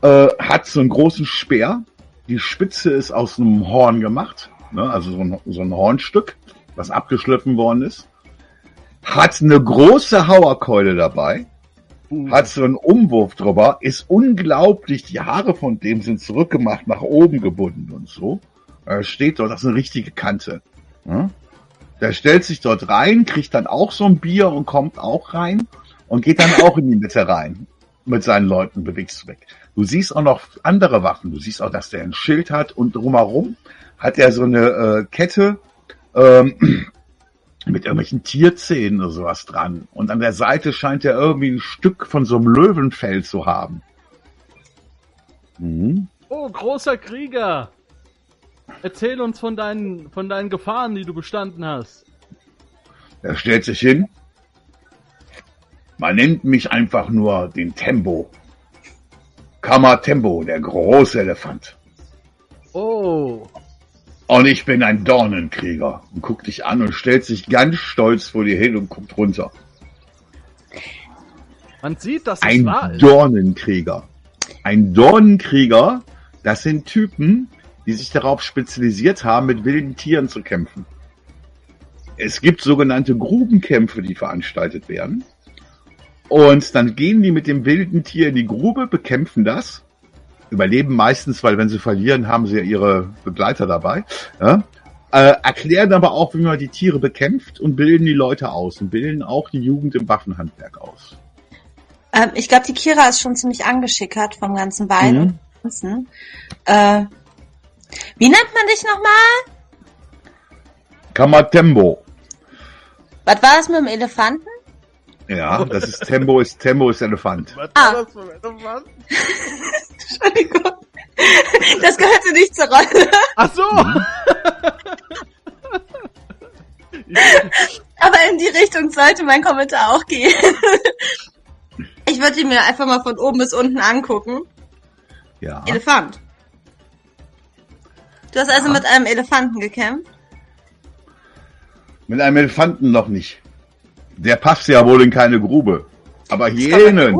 Äh, hat so einen großen Speer. Die Spitze ist aus einem Horn gemacht. Ne, also so ein, so ein Hornstück, was abgeschliffen worden ist. Hat eine große Hauerkeule dabei. Hat so einen Umwurf drüber. Ist unglaublich. Die Haare von dem sind zurückgemacht, nach oben gebunden und so. Er steht dort, das ist eine richtige Kante. Ja? Der stellt sich dort rein, kriegt dann auch so ein Bier und kommt auch rein und geht dann auch in die Mitte rein. Mit seinen Leuten bewegt sich weg. Du siehst auch noch andere Waffen. Du siehst auch, dass der ein Schild hat und drumherum hat er so eine äh, Kette ähm, mit irgendwelchen Tierzähnen oder sowas dran. Und an der Seite scheint er irgendwie ein Stück von so einem Löwenfell zu haben. Mhm. Oh, großer Krieger! Erzähl uns von deinen, von deinen Gefahren, die du bestanden hast. Er stellt sich hin. Man nennt mich einfach nur den Tembo. Kamatembo, der große Elefant. Oh, Und ich bin ein Dornenkrieger. Und guckt dich an und stellt sich ganz stolz vor dir hin und guckt runter. man sieht, dass es Ein wahr ist. Dornenkrieger. Ein Dornenkrieger, das sind Typen, die sich darauf spezialisiert haben, mit wilden Tieren zu kämpfen. Es gibt sogenannte Grubenkämpfe, die veranstaltet werden. Und dann gehen die mit dem wilden Tier in die Grube, bekämpfen das, überleben meistens, weil wenn sie verlieren, haben sie ja ihre Begleiter dabei. Ja? Äh, erklären aber auch, wie man die Tiere bekämpft und bilden die Leute aus und bilden auch die Jugend im Waffenhandwerk aus. Ähm, ich glaube, die Kira ist schon ziemlich angeschickert vom ganzen Wein Mhm. Äh, wie nennt man dich nochmal? Kamatembo. Was war das mit dem Elefanten? Ja, das ist Tembo ist Tembo ist Elefant. Was Ah. war das für ein Elefant? Entschuldigung. Das gehörte nicht zur Rolle. Ach so! Aber in die Richtung sollte mein Kommentar auch gehen. Ich würde ihn mir einfach mal von oben bis unten angucken. Ja. Elefant. Du hast also mit einem Elefanten gekämpft? Mit einem Elefanten noch nicht. Der passt ja wohl in keine Grube. Aber Hyänen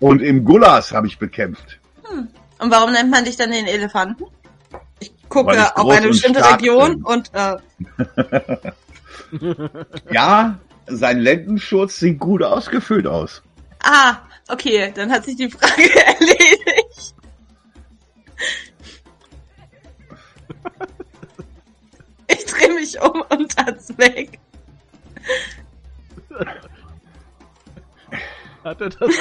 und im Gulas habe ich bekämpft. Hm. Und warum nennt man dich dann den Elefanten? Ich gucke auf eine bestimmte Region bin. und. Äh ja, sein Lendenschurz sieht gut ausgefüllt aus. Ah, okay, dann hat sich die Frage erledigt. Ich drehe mich um und tat's weg. Hat er das?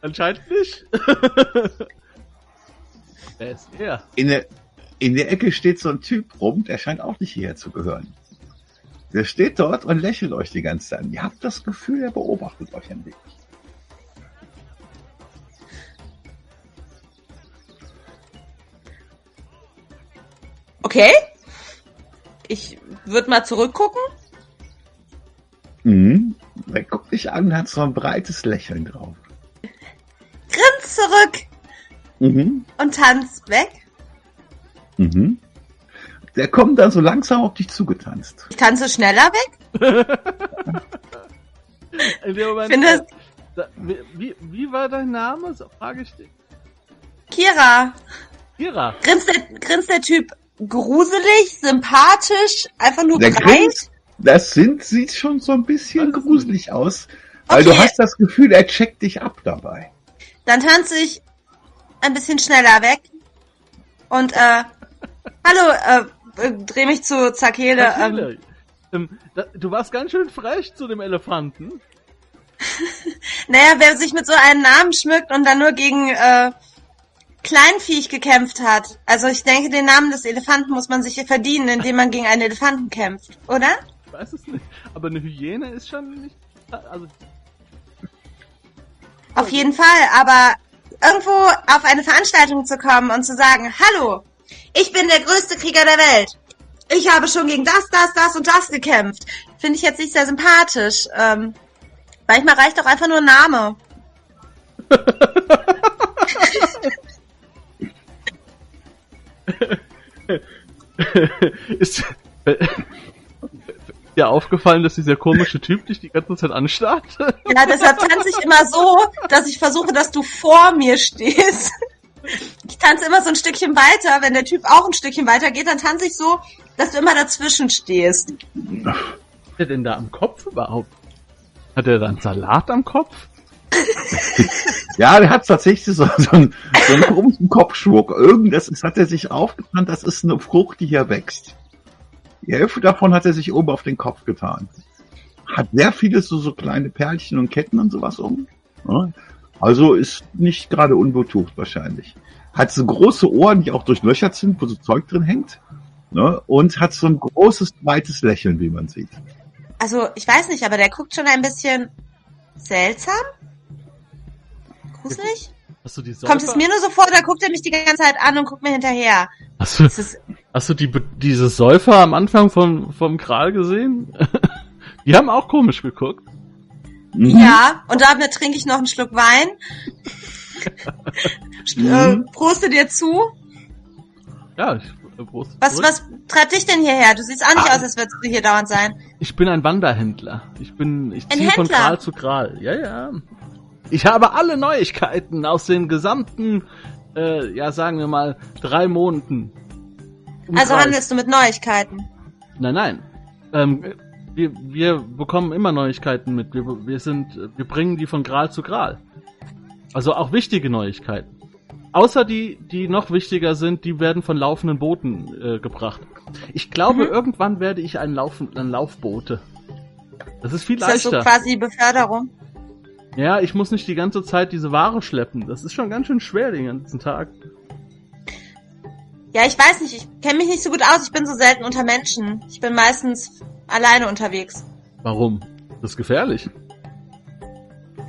Anscheinend nicht. Wer ist er? In der, in der Ecke steht so ein Typ rum, der scheint auch nicht hierher zu gehören. Der steht dort und lächelt euch die ganze Zeit. an. Ihr habt das Gefühl, er beobachtet euch ein wenig. Okay. Ich würde mal zurückgucken. Mhm. Er guckt dich an und hat so ein breites Lächeln drauf. Grinst zurück Mhm. und tanzt weg. Mhm. Der kommt dann so langsam auf dich zugetanzt. Ich tanze schneller weg. In dem Moment, Finde- da, wie, wie, wie war dein Name? So frage ich dich. Kira, Kira. grinst der, grinst der Typ gruselig, sympathisch, einfach nur Der breit? das sind, sieht schon so ein bisschen gruselig aus, weil du Okay. hast das Gefühl, er checkt dich ab dabei. Dann tanze ich ein bisschen schneller weg. Und, äh, hallo, äh, äh, dreh mich zu Zakele. Ähm, Natürlich. Ähm, da, du warst ganz schön frech zu dem Elefanten. naja, wer sich mit so einem Namen schmückt und dann nur gegen äh, Kleinviech gekämpft hat. Also ich denke, den Namen des Elefanten muss man sich verdienen, indem man gegen einen Elefanten kämpft, oder? Ich weiß es nicht. Aber eine Hyäne ist schon nicht. Also, Auf jeden Fall, aber irgendwo auf eine Veranstaltung zu kommen und zu sagen, hallo, ich bin der größte Krieger der Welt. Ich habe schon gegen das, das, das und das gekämpft. Finde ich jetzt nicht sehr sympathisch. Ähm, manchmal reicht auch einfach nur ein Name. ist dir aufgefallen, dass dieser komische Typ dich die ganze Zeit anstarrt? Ja, deshalb tanze ich immer so, dass ich versuche, dass du vor mir stehst. Ich tanze immer so ein Stückchen weiter. Wenn der Typ auch ein Stückchen weiter geht, dann tanze ich so, dass du immer dazwischen stehst. Was hat er denn da am Kopf überhaupt? Hat er da einen Salat am Kopf? Ja, der hat tatsächlich so, so, einen, so einen komischen Kopfschmuck. Irgendwas hat er sich aufgetan, das ist eine Frucht, die hier wächst. Die Hälfte davon hat er sich oben auf den Kopf getan. Hat sehr viele so, so kleine Perlchen und Ketten und sowas um. Also ist nicht gerade unbetucht wahrscheinlich. Hat so große Ohren, die auch durchlöchert sind, wo so Zeug drin hängt. Ne? Und hat so ein großes, weites Lächeln, wie man sieht. Also, ich weiß nicht, aber der guckt schon ein bisschen seltsam. Gruselig? Hast du die Säufer? Kommt es mir nur so vor, da guckt er mich die ganze Zeit an und guckt mir hinterher. Hast du, ist, hast du die, diese Säufer am Anfang vom, vom Kral gesehen? die haben auch komisch geguckt. Mhm. ja, und damit trinke ich noch einen Schluck Wein. äh, proste dir zu. Ja, ich, äh, Prost. Was, was treibt dich denn hierher? Du siehst auch nicht Ah. aus, als würdest du hier dauernd sein. Ich bin ein Wanderhändler. Ich bin, ich ziehe von? Kral zu Kral. Ja, ja. Ich habe alle Neuigkeiten aus den gesamten, äh, ja, sagen wir mal, drei Monaten. Also handelst du mit Neuigkeiten. Nein, nein. Ähm, wir, wir bekommen immer Neuigkeiten mit. Wir, wir sind, wir bringen die von Gral zu Gral. Also auch wichtige Neuigkeiten. Außer die, die noch wichtiger sind, die werden von laufenden Booten äh, gebracht. Ich glaube, Mhm. irgendwann werde ich ein, Laufen, ein Laufboote. Das ist viel Ist das so leichter. quasi Beförderung? Ja, ich muss nicht die ganze Zeit diese Ware schleppen. Das ist schon ganz schön schwer den ganzen Tag. Ja, ich weiß nicht, ich kenne mich nicht so gut aus, ich bin so selten unter Menschen. Ich bin meistens alleine unterwegs. Warum? Das ist gefährlich.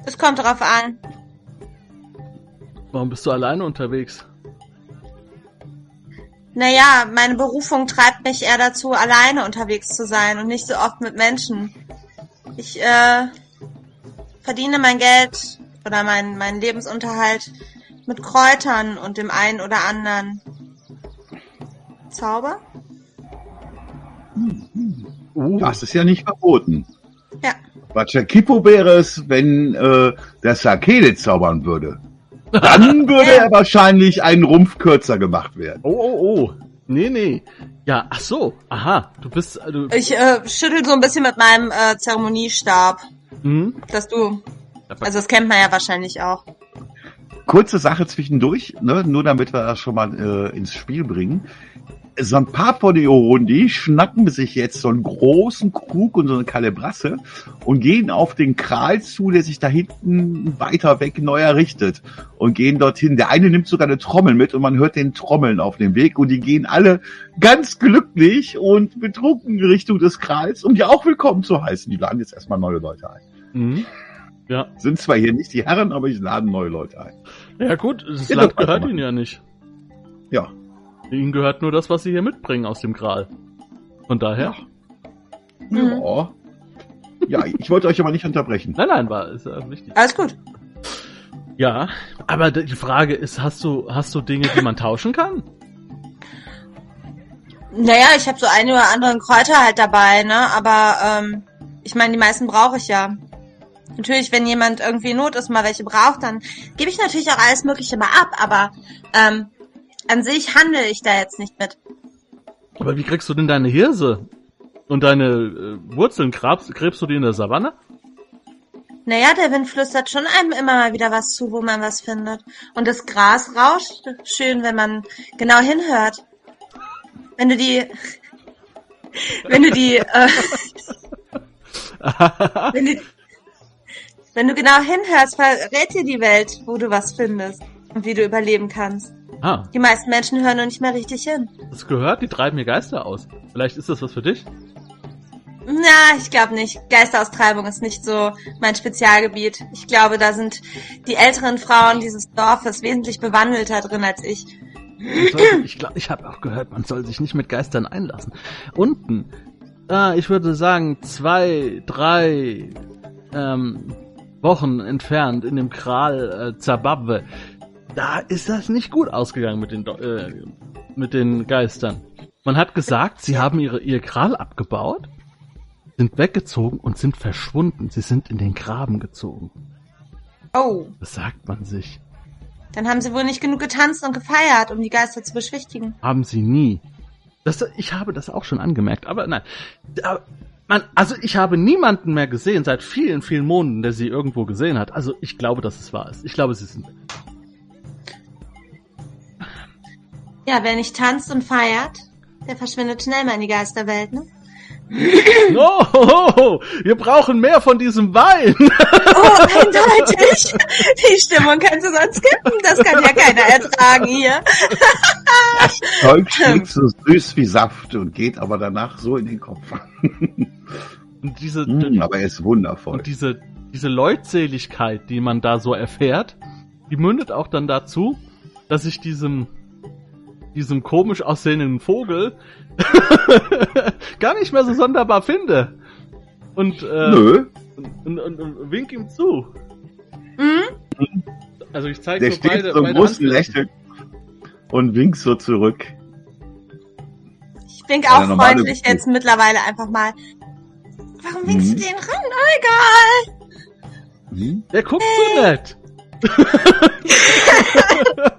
Es kommt darauf an. Warum bist du alleine unterwegs? Naja, meine Berufung treibt mich eher dazu, alleine unterwegs zu sein und nicht so oft mit Menschen. Ich äh, verdiene mein Geld oder mein, meinen Lebensunterhalt mit Kräutern und dem einen oder anderen Zauber. Uh, Das ist ja nicht verboten. Ja. Bachakipo wäre es, wenn äh, der Sakele zaubern würde. Dann würde Ja. er wahrscheinlich einen Rumpf kürzer gemacht werden. Oh, oh, oh. Nee, nee. Ja, ach so. Aha. Du bist, äh, du, Ich äh, schüttel so ein bisschen mit meinem äh, Zeremoniestab, hm? dass du. Also das kennt man ja wahrscheinlich auch. Kurze Sache zwischendurch, ne, nur damit wir das schon mal äh, ins Spiel bringen. So ein paar von den Orundi schnappen sich jetzt so einen großen Krug und so eine Kalebrasse und gehen auf den Kral zu, der sich da hinten weiter weg neu errichtet und gehen dorthin. Der eine nimmt sogar eine Trommel mit und man hört den Trommeln auf dem Weg und die gehen alle ganz glücklich und betrunken Richtung des Krals, um die auch willkommen zu heißen. Die laden jetzt erstmal neue Leute ein. Mhm. Ja. Sind zwar hier nicht die Herren, aber ich laden neue Leute ein. Ja gut, das Ja, Land das gehört ihnen ja nicht. Ja. Ihnen gehört nur das, was sie hier mitbringen aus dem Gral. Von daher. Mhm. Ja. Ja, ich wollte euch aber nicht unterbrechen. Nein, nein, war ist ja wichtig. Alles gut. Ja, aber die Frage ist, hast du hast du Dinge, die man tauschen kann? Naja, ich habe so eine oder anderen Kräuter halt dabei, ne? Aber ähm, ich meine, die meisten brauche ich ja. Natürlich, wenn jemand irgendwie Not ist, mal welche braucht, dann gebe ich natürlich auch alles Mögliche mal ab. Aber ähm, an sich handle ich da jetzt nicht mit. Aber wie kriegst du denn deine Hirse und deine äh, Wurzeln? Grabst, gräbst du die in der Savanne? Naja, der Wind flüstert schon einem immer mal wieder was zu, wo man was findet. Und das Gras rauscht schön, wenn man genau hinhört. Wenn du die, wenn du die, äh, wenn du, wenn du genau hinhörst, verrät dir die Welt, wo du was findest und wie du überleben kannst. ah, Die meisten Menschen hören noch nicht mehr richtig hin. das gehört, die treiben mir Geister aus. Vielleicht ist das was für dich? Na, ich glaube nicht. Geisteraustreibung ist nicht so mein Spezialgebiet. Ich glaube, da sind die älteren Frauen dieses Dorfes wesentlich bewandelter drin als ich. Man soll, ich glaube, ich habe auch gehört, man soll sich nicht mit Geistern einlassen. Unten, äh, ich würde sagen, zwei, drei ähm, Wochen entfernt in dem Kral äh, Zababwe, da ist das nicht gut ausgegangen mit den, Do- äh, mit den Geistern. Man hat gesagt, sie haben ihre, ihr Kral abgebaut, sind weggezogen und sind verschwunden. Sie sind in den Graben gezogen. Oh, Das sagt man sich. dann haben sie wohl nicht genug getanzt und gefeiert, um die Geister zu beschwichtigen. haben sie nie. Das, ich habe das auch schon angemerkt, aber nein. Da, man, also ich habe niemanden mehr gesehen seit vielen, vielen Monaten, der sie irgendwo gesehen hat. Also ich glaube, dass es wahr ist. Ich glaube, sie sind. Ja, wer nicht tanzt und feiert, der verschwindet schnell mal in die Geisterwelt, ne? Oh, ho, wir brauchen mehr von diesem Wein. Oh, eindeutig. Die Stimmung kannst du sonst kippen. Das kann ja keiner ertragen hier. Das Zeug schmeckt so süß wie Saft und geht aber danach so in den Kopf. Und diese, Mm, aber er ist wundervoll. und diese, diese Leutseligkeit, die man da so erfährt, die mündet auch dann dazu, dass ich diesem, diesem komisch aussehenden Vogel gar nicht mehr so sonderbar finde. Und, äh, Nö, und, und, und wink ihm zu. Hm? Also ich zeige der so steht beide, so beide großen. Lächeln und winkt so zurück. Ich wink auch freundlich Begrüßung. jetzt mittlerweile einfach mal. Warum winkst Mhm. du den ran? Oh, egal. Hm? Der guckt so nett.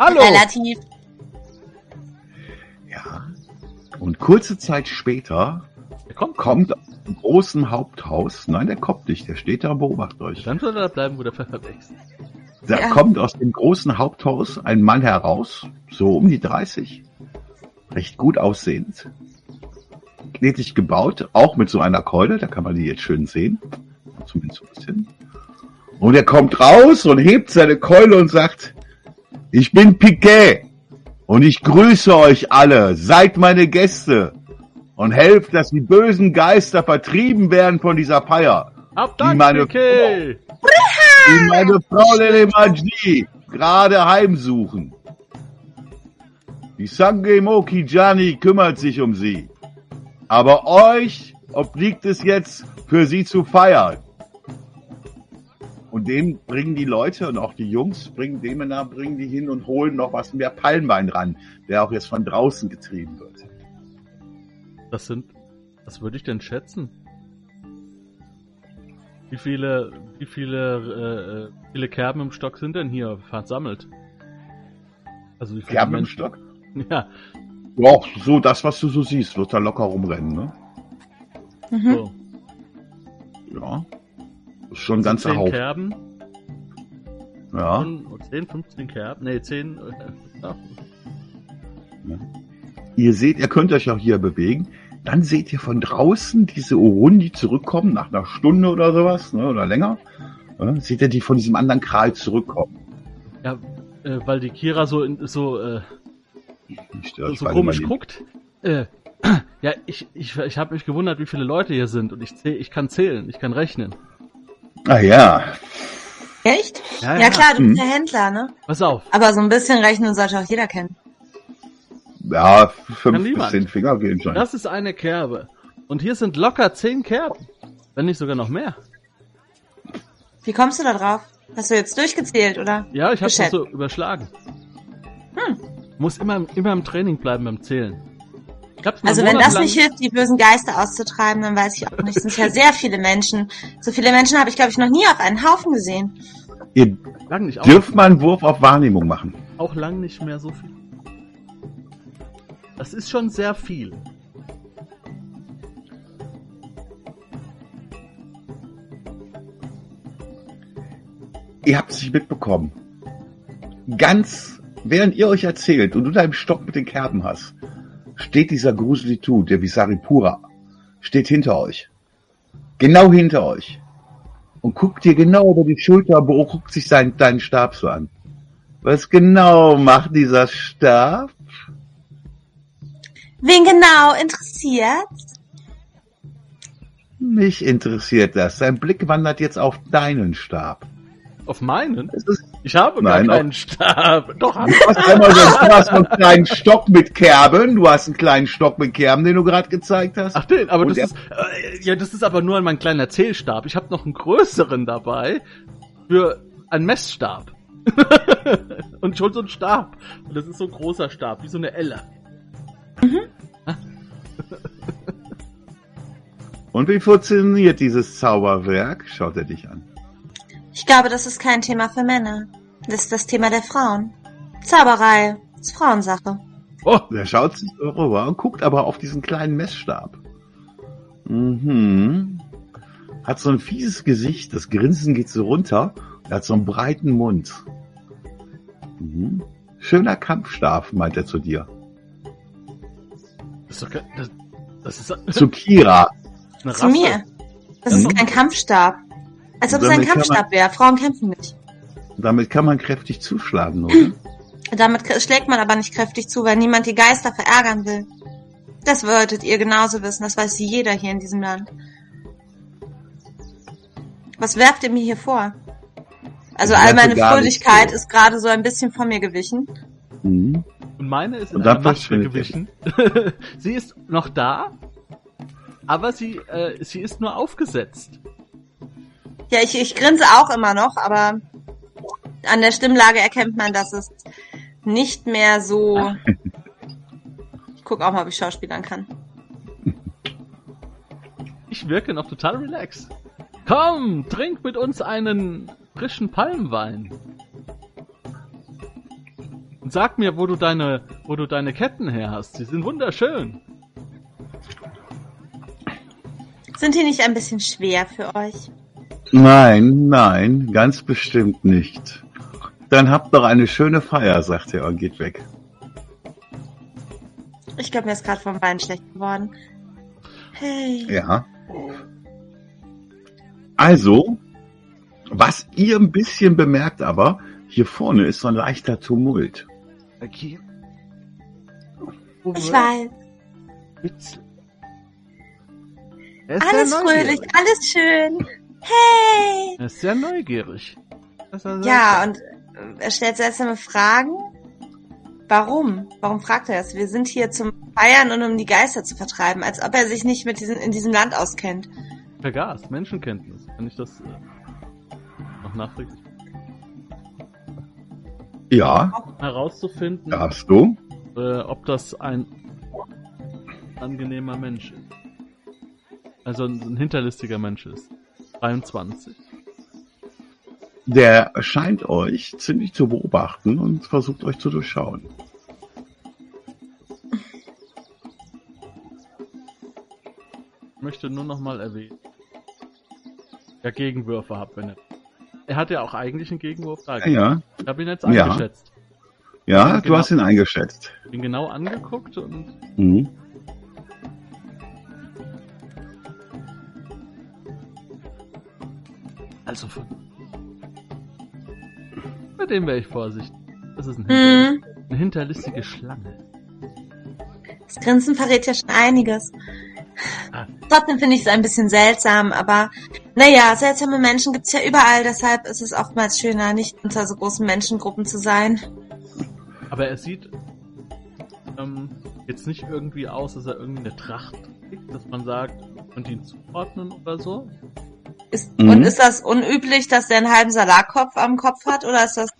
Hallo. Relativ. Ja. Und kurze Zeit später Der kommt. kommt aus dem großen Haupthaus, nein, der kommt nicht, der steht da und beobachtet euch. Dann soll er da bleiben, wo der Pfeffer wächst. Da Ja. kommt aus dem großen Haupthaus ein Mann heraus, so um die 30, recht gut aussehend, knetig gebaut, auch mit so einer Keule, da kann man die jetzt schön sehen, zumindest so ein bisschen. Und er kommt raus und hebt seine Keule und sagt, ich bin Piquet und ich grüße euch alle, seid meine Gäste und helft, dass die bösen Geister vertrieben werden von dieser Feier. Hab Die Dank, meine Piquet. die meine Frau Lele Majdi gerade heimsuchen. Die Sange Moki Gianni kümmert sich um sie. Aber euch obliegt es jetzt, für sie zu feiern. Und dem bringen die Leute und auch die Jungs bringen dem nach, bringen die hin und holen noch was mehr Palmwein ran, der auch jetzt von draußen getrieben wird. Das sind, was würde ich denn schätzen? Wie viele, wie viele, äh, äh, viele Kerben im Stock sind denn hier versammelt? Also wie viele Kerben im Menschen- Stock? Ja, Ja, so das, was du so siehst, wird da locker rumrennen, ne? Mhm. so. Ja. Schon ein ganzer Haufen. Kerben. Ja. Schon 10, 15 Kerben. Nee, 10. Äh, ja. Ihr seht, ihr könnt euch auch hier bewegen. Dann seht ihr von draußen diese Orunden, die zurückkommen, nach einer Stunde oder sowas, ne, oder länger. Ja, seht ihr, die von diesem anderen Kral zurückkommen. ja äh, weil die Kira so, in, so, äh, störe so komisch guckt. Äh, ja, ich, ich, ich habe mich gewundert, wie viele Leute hier sind und ich, zähl, ich kann zählen, ich kann rechnen. Ah ja, Echt? Ja, Ja, ja. klar, du bist ja Händler, ne? Pass auf. Aber so ein bisschen rechnen sollte auch jeder kennen. ja, fünf bis zehn Finger gehen schon. Das ist eine Kerbe. Und hier sind locker 10 Kerben. Wenn nicht sogar noch mehr. Wie kommst du da drauf? Hast du jetzt durchgezählt, oder? Ja, ich habe das so überschlagen. Hm. Muss immer, immer im Training bleiben beim Zählen. Also wenn das nicht hilft, die bösen Geister auszutreiben, dann weiß ich auch nicht. Es sind ja sehr viele Menschen. So viele Menschen habe ich, glaube ich, noch nie auf einen Haufen gesehen. Ihr lang nicht, dürft mal einen Wurf auf Wahrnehmung machen. auch lang nicht mehr so viel. Das ist schon sehr viel. Ihr habt es nicht mitbekommen. Ganz während ihr euch erzählt und du deinen Stock mit den Kerben hast, steht dieser Gruselitu, der Visaripura, steht hinter euch. Genau hinter euch. Und guckt dir genau über die Schulter, guckt sich seinen, deinen Stab so an. Was genau macht dieser Stab? Wen genau interessiert? Mich interessiert das. Sein Blick wandert jetzt auf deinen Stab. Auf meinen? Es ist Ich habe Nein, gar keinen Stab. Doch. Du hast einmal so du hast einen kleinen Stock mit Kerben. Du hast einen kleinen Stock mit Kerben, den du gerade gezeigt hast. Ach den, aber Und das ist, äh, ja, das ist aber nur mein kleiner Zählstab. Ich habe noch einen größeren dabei für einen Messstab. Und schon so ein Stab. Und das ist so ein großer Stab, wie so eine Elle. Und wie funktioniert dieses Zauberwerk? Schaut er dich an. Ich glaube, das ist kein Thema für Männer. Das ist das Thema der Frauen. Zauberei ist Frauensache. Oh, Er schaut sich rüber und guckt aber auf diesen kleinen Messstab. Mhm. Hat so ein fieses Gesicht, das Grinsen geht so runter. Er hat so einen breiten Mund. Mhm. Schöner Kampfstab, meint er zu dir. das ist doch kein, das, das ist Zu Kira. Zu mir. Das Mhm. ist kein Kampfstab. Als ob es ein Kampfstab wäre. Frauen kämpfen nicht. Damit kann man kräftig zuschlagen, oder? Damit schlägt man aber nicht kräftig zu, weil niemand die Geister verärgern will. Das wolltet ihr genauso wissen. Das weiß jeder hier in diesem Land. Was werft ihr mir hier vor? Also all meine Fröhlichkeit ist gerade so ein bisschen von mir gewichen. Mhm. Und meine ist in einer Maske gewichen. sie ist noch da, aber sie, äh, sie ist nur aufgesetzt. Ja, ich, ich grinse auch immer noch, aber an der Stimmlage erkennt man, dass es nicht mehr so. Ich guck auch mal, ob ich Schauspielern kann. Ich wirke noch total relaxed. Komm, trink mit uns einen frischen Palmwein. Und sag mir, wo du deine, wo du deine Ketten her hast. Sie sind wunderschön. Sind die nicht ein bisschen schwer für euch? Nein, nein, ganz bestimmt nicht. Dann habt doch eine schöne Feier, sagt er und geht weg. Ich glaube, mir ist gerade vom Wein schlecht geworden. Hey. Ja. Also, was ihr ein bisschen bemerkt aber, hier vorne ist so ein leichter Tumult. Okay. Ich weiß. Witz. Alles fröhlich, alles schön. Hey. Er ist sehr neugierig. Er Ja, sehr- und er stellt seltsame Fragen. Warum? Warum fragt er das? Wir sind hier zum Feiern und um die Geister zu vertreiben, als ob er sich nicht mit diesem, in diesem Land auskennt. vergaß. Menschenkenntnis. Kann ich das äh, noch nachträglich Ja, herauszufinden, darfst du. äh, ob das ein angenehmer Mensch ist. Also ein, ein hinterlistiger Mensch ist. 23. Der scheint euch ziemlich zu beobachten und versucht euch zu durchschauen. Ich möchte nur noch mal erwähnen, wer Gegenwürfe hat, wenn er. er hat ja auch eigentlich einen Gegenwurf da. Ja, ja. Ich habe ihn jetzt Ja. eingeschätzt. Ja, du Genau. hast ihn eingeschätzt. Ihn genau angeguckt und Mhm. Also von. Bei dem wäre ich vorsichtig. Das ist ein Hm. eine hinterlistige Schlange. Das Grinsen verrät ja schon einiges. Ah. Trotzdem finde ich es ein bisschen seltsam, aber naja, seltsame Menschen gibt's ja überall, deshalb ist es oftmals schöner, nicht unter so großen Menschengruppen zu sein. Aber er sieht ähm, jetzt nicht irgendwie aus, dass er irgendwie eine Tracht trägt, dass man sagt, könnte ihn zuordnen oder so. Ist, Mhm. Und ist das unüblich, dass der einen halben Salatkopf am Kopf hat, oder ist das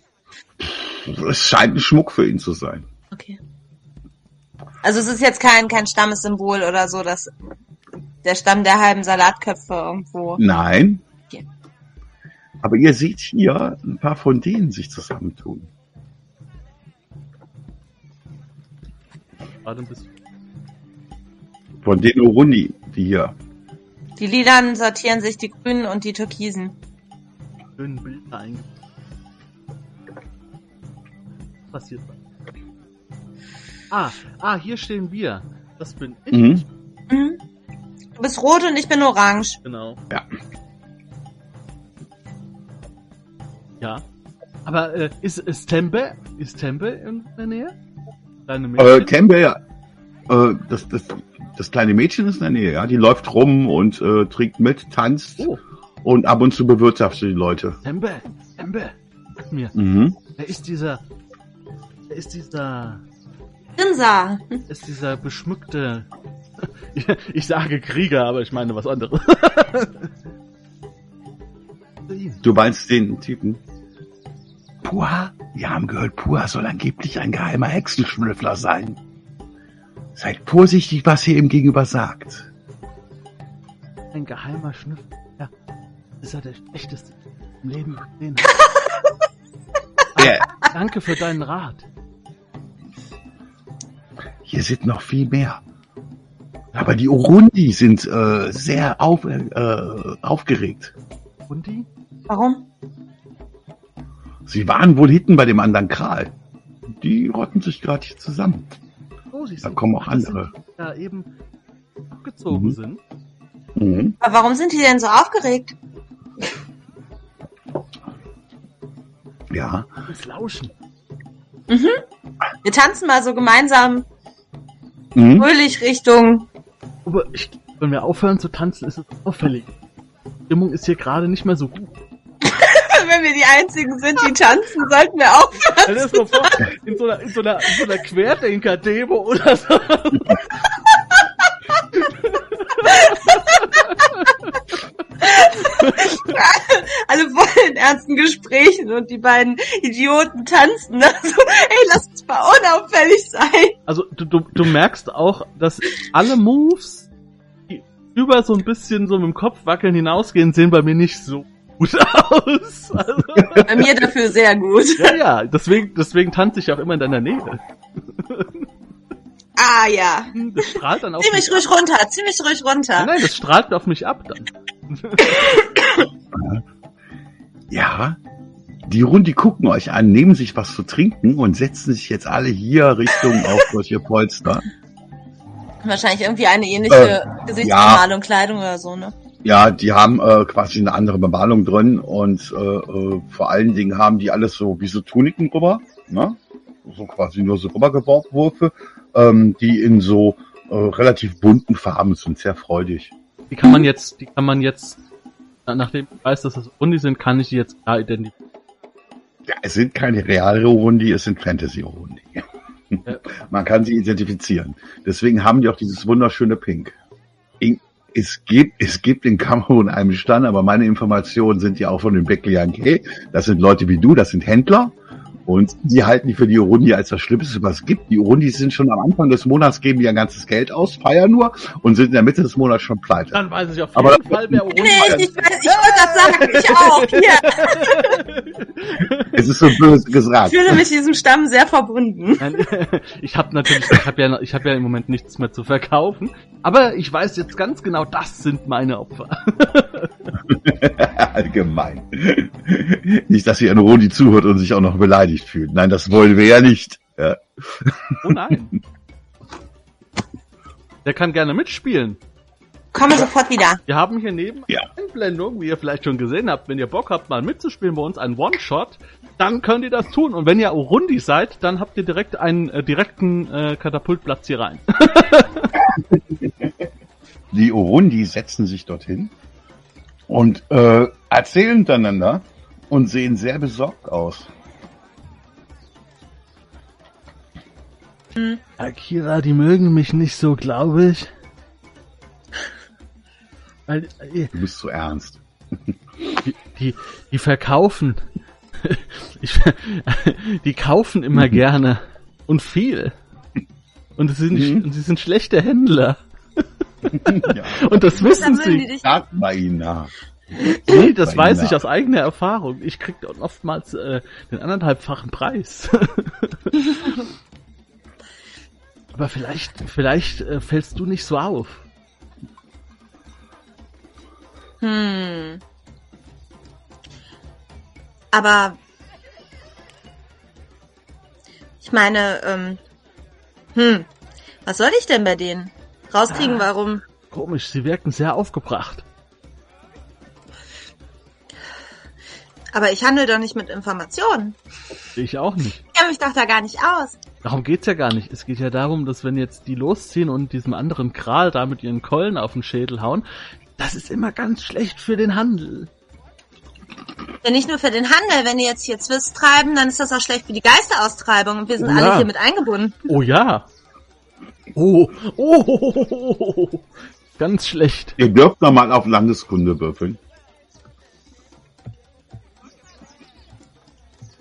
Es scheint ein Schmuck für ihn zu sein. okay? Also es ist jetzt kein, kein Stammessymbol oder so, dass der Stamm der halben Salatköpfe irgendwo. Nein. Okay. Aber ihr seht hier ein paar von denen sich zusammentun. Gerade ein bisschen. Von den Urundi, die hier. Die Lilanen sortieren sich die Grünen und die Türkisen. schönen Bilder eingebaut. Was passiert da? Ah, ah, hier stehen wir. Das bin ich. Mhm. Mhm. Du bist rot und ich bin orange. Genau. Ja. Ja. Aber äh, ist, ist Tempe, ist Tempe in der Nähe? Deine Äh, Mädchen? Tempe, ja. Äh, das, das, das kleine Mädchen ist in der Nähe, ja. Die läuft rum und äh, trinkt mit, tanzt oh, und ab und zu bewirtschaftet die Leute. Tempe, Tempe. Sag mir, Mhm. wer ist dieser, wer ist dieser, Grinser. ist dieser beschmückte, ich sage Krieger, aber ich meine was anderes. Du meinst den Typen? Pua? Wir haben gehört, Pua soll angeblich ein geheimer Hexenschnüffler sein. Seid vorsichtig, was ihr ihm gegenüber sagt. Ein geheimer Schnüffel. Ja, ist er der schlechteste im Leben gesehen. Ja, Danke für deinen Rat. hier sind noch viel mehr. Aber die Urundi sind äh, sehr auf, äh, aufgeregt. Und die? Warum? Sie waren wohl hinten bei dem anderen Kral. Die rotten sich gerade hier zusammen. Oh, siehst Da kommen auch das sind andere. die, Da eben abgezogen Mhm. sind. Mhm. Aber warum sind die denn so aufgeregt? Ja, Das Lauschen. Wir tanzen mal so gemeinsam mhm. fröhlich Richtung. Aber ich, wenn wir aufhören zu tanzen, ist es auffällig. Die Stimmung ist hier gerade nicht mehr so gut. Wenn wir die einzigen sind, die tanzen, sollten wir aufhören. Das mal vor, in so einer, in so einer, in so einer Querdenker-Demo oder so. Alle voll in ernsten Gesprächen und die beiden Idioten tanzen. Ne? So, ey, lass uns mal unauffällig sein. Also du, du, du merkst auch, dass alle Moves, die über so ein bisschen so mit dem Kopf wackeln hinausgehen, sehen bei mir nicht so gut aus. Also, Bei mir dafür sehr gut. ja, ja, deswegen, deswegen tanze ich auch immer in deiner Nähe. Ah ja. Das strahlt dann auf Zieh mich ruhig runter, zieh mich ruhig Nein, runter. nein, das strahlt auf mich ab dann. ja. Die Urundi gucken euch an, nehmen sich was zu trinken und setzen sich jetzt alle hier Richtung auf solche Polster. Wahrscheinlich irgendwie eine ähnliche Äh, Gesichtsbemalung, Kleidung oder so, ne? Ja, die haben äh, quasi eine andere Bemalung drin und äh, äh, vor allen Dingen haben die alles so wie so Tuniken drüber, ne? So quasi nur so rübergeworfen, ähm, die in so äh, relativ bunten Farben sind, sehr freudig. Die kann man jetzt, die kann man jetzt, nachdem ich weiß, dass das Undi sind, kann ich die jetzt klar identifizieren. Ja, es sind keine reale Urundi, es sind Fantasy-Urundi. Ja. Man kann sie identifizieren. Deswegen haben die auch dieses wunderschöne Pink. Es gibt, es gibt in Kamerun einen Stand, aber meine Informationen sind ja auch von den Beklianke. Das sind Leute wie du, das sind Händler. Und die halten die für die Urundi als das Schlimmste, was es gibt. Die Urundis sind schon am Anfang des Monats, geben die ihr ganzes Geld aus, feiern nur und sind in der Mitte des Monats schon pleite. Dann weiß ich auf Aber jeden das- Fall, wer Urundi Nee, ich, ich, weiß- ich wollte das sagen, ich auch. Hier, Es ist so böse ich gesagt. fühle mich diesem Stamm sehr verbunden. Nein, ich habe natürlich, ich habe ja, ich habe ja im Moment nichts mehr zu verkaufen. Aber ich weiß jetzt ganz genau, das sind meine Opfer. Allgemein. Nicht, dass hier ein Rodi zuhört und sich auch noch beleidigt fühlt. Nein, das wollen wir ja nicht. Ja. Oh nein. Der kann gerne mitspielen. Komme sofort wieder. Wir haben hier neben Ja. Einblendung, wie ihr vielleicht schon gesehen habt, wenn ihr Bock habt, mal mitzuspielen bei uns, ein One-Shot, dann könnt ihr das tun. Und wenn ihr Urundi seid, dann habt ihr direkt einen äh, direkten äh, Katapultplatz hier rein. Die Urundi setzen sich dorthin und äh, erzählen miteinander und sehen sehr besorgt aus. Akira, die mögen mich nicht so, glaube ich. Weil, äh, Du bist zu ernst. die, die, die verkaufen. Ich, die kaufen immer gerne. Und viel. Und sie sind, Mhm. und sie sind schlechte Händler. ja. Und das wissen Dann würden die sie. Sagt bei ihnen nach. Nee, das weiß ich aus eigener Erfahrung. Ich krieg dort oftmals äh, den anderthalbfachen Preis. Aber vielleicht, vielleicht äh, fällst du nicht so auf. Hm. Aber ich meine, ähm, hm, was soll ich denn bei denen rauskriegen? Ah. Warum? Komisch, sie wirken sehr aufgebracht. Aber ich handle doch nicht mit Informationen. Ich auch nicht. Ich kenne mich doch da gar nicht aus. Darum geht's ja gar nicht. Es geht ja darum, dass wenn jetzt die losziehen und diesem anderen Kral da mit ihren Keulen auf den Schädel hauen, das ist immer ganz schlecht für den Handel. Ja, nicht nur für den Handel. Wenn die jetzt hier Zwist treiben, dann ist das auch schlecht für die Geisteraustreibung. Und wir sind Oh alle ja. hier mit eingebunden. Oh ja. Oh, oh, oh, oh, oh, oh. ganz schlecht. Ihr dürft noch mal auf Landeskunde würfeln.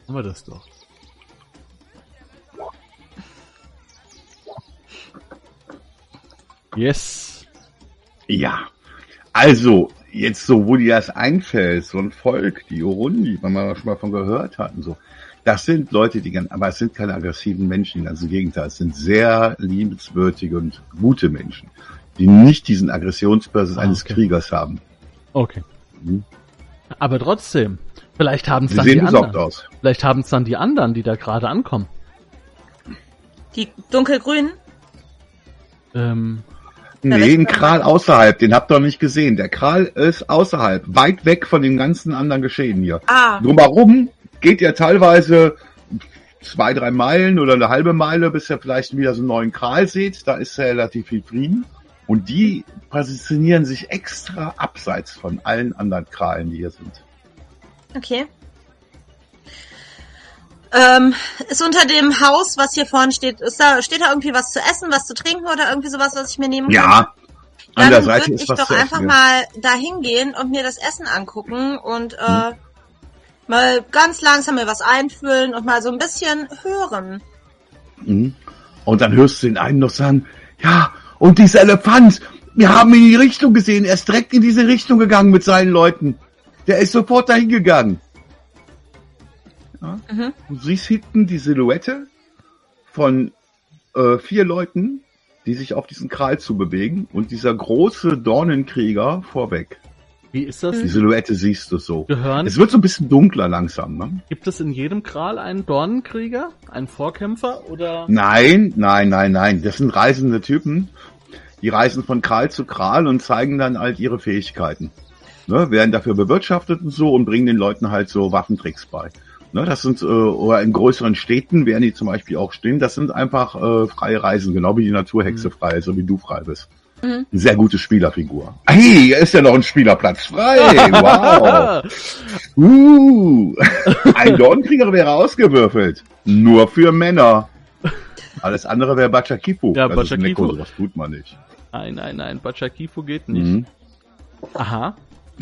Haben wir das doch. Yes. Ja. Also, jetzt so, wo dir das einfällt, so ein Volk, die Urundi, wenn man schon mal von gehört hat und so. Das sind Leute, die ganz, aber es sind keine aggressiven Menschen, ganz im Gegenteil. Es sind sehr liebenswürdige und gute Menschen, die nicht diesen Aggressionsbasis Ah, eines okay. Kriegers haben. Okay. Mhm. Aber trotzdem, vielleicht haben es Sie dann die sehen besorgt anderen. aus. Vielleicht haben es dann die anderen, die da gerade ankommen. Die dunkelgrünen? Ähm, Nee, ein Kral außerhalb, den habt ihr noch nicht gesehen. Der Kral ist außerhalb, weit weg von dem ganzen anderen Geschehen hier. Ah, Drumherum geht ihr teilweise zwei, drei Meilen oder eine halbe Meile, bis ihr vielleicht wieder so einen neuen Kral seht. Da ist relativ viel Frieden. Und die positionieren sich extra abseits von allen anderen Kralen, die hier sind. okay. Ähm, ist unter dem Haus, was hier vorne steht, ist da, steht da irgendwie was zu essen, was zu trinken oder irgendwie sowas, was ich mir nehmen kann? Ja, Ja, an der dann Seite würde ist ich was doch zu einfach essen. mal da hingehen und mir das Essen angucken und äh, Hm. mal ganz langsam mir was einfüllen und mal so ein bisschen hören. Mhm. Und dann hörst du den einen noch sagen, ja, und dieser Elefant, wir haben ihn in die Richtung gesehen, er ist direkt in diese Richtung gegangen mit seinen Leuten. Der ist sofort dahin gegangen. Ja? Mhm. Du siehst hinten die Silhouette von äh, vier Leuten, die sich auf diesen Kral zu bewegen und dieser große Dornenkrieger vorweg. wie ist das? Die Silhouette siehst du so. Gehören? Es wird so ein bisschen dunkler langsam, ne? Gibt es in jedem Kral einen Dornenkrieger? Einen Vorkämpfer? Oder? Nein, nein, nein, nein. Das sind reisende Typen. Die reisen von Kral zu Kral und zeigen dann halt ihre Fähigkeiten. Ne, werden dafür bewirtschaftet und so und bringen den Leuten halt so Waffentricks bei. Ne, das sind, äh, oder in größeren Städten werden die zum Beispiel auch stehen. Das sind einfach äh, freie Reisen, genau wie die Naturhexe frei ist, so wie du frei bist. Mhm. Sehr gute Spielerfigur. Hey, hier ist ja noch ein Spielerplatz frei. Wow. Uh, ein Dornkrieger wäre ausgewürfelt. Nur für Männer. Alles andere wäre Bachakifu. Ja, das Bachakifu. Neko, sowas tut man nicht. nein, nein, nein. Bachakifu geht nicht. Mhm. Aha.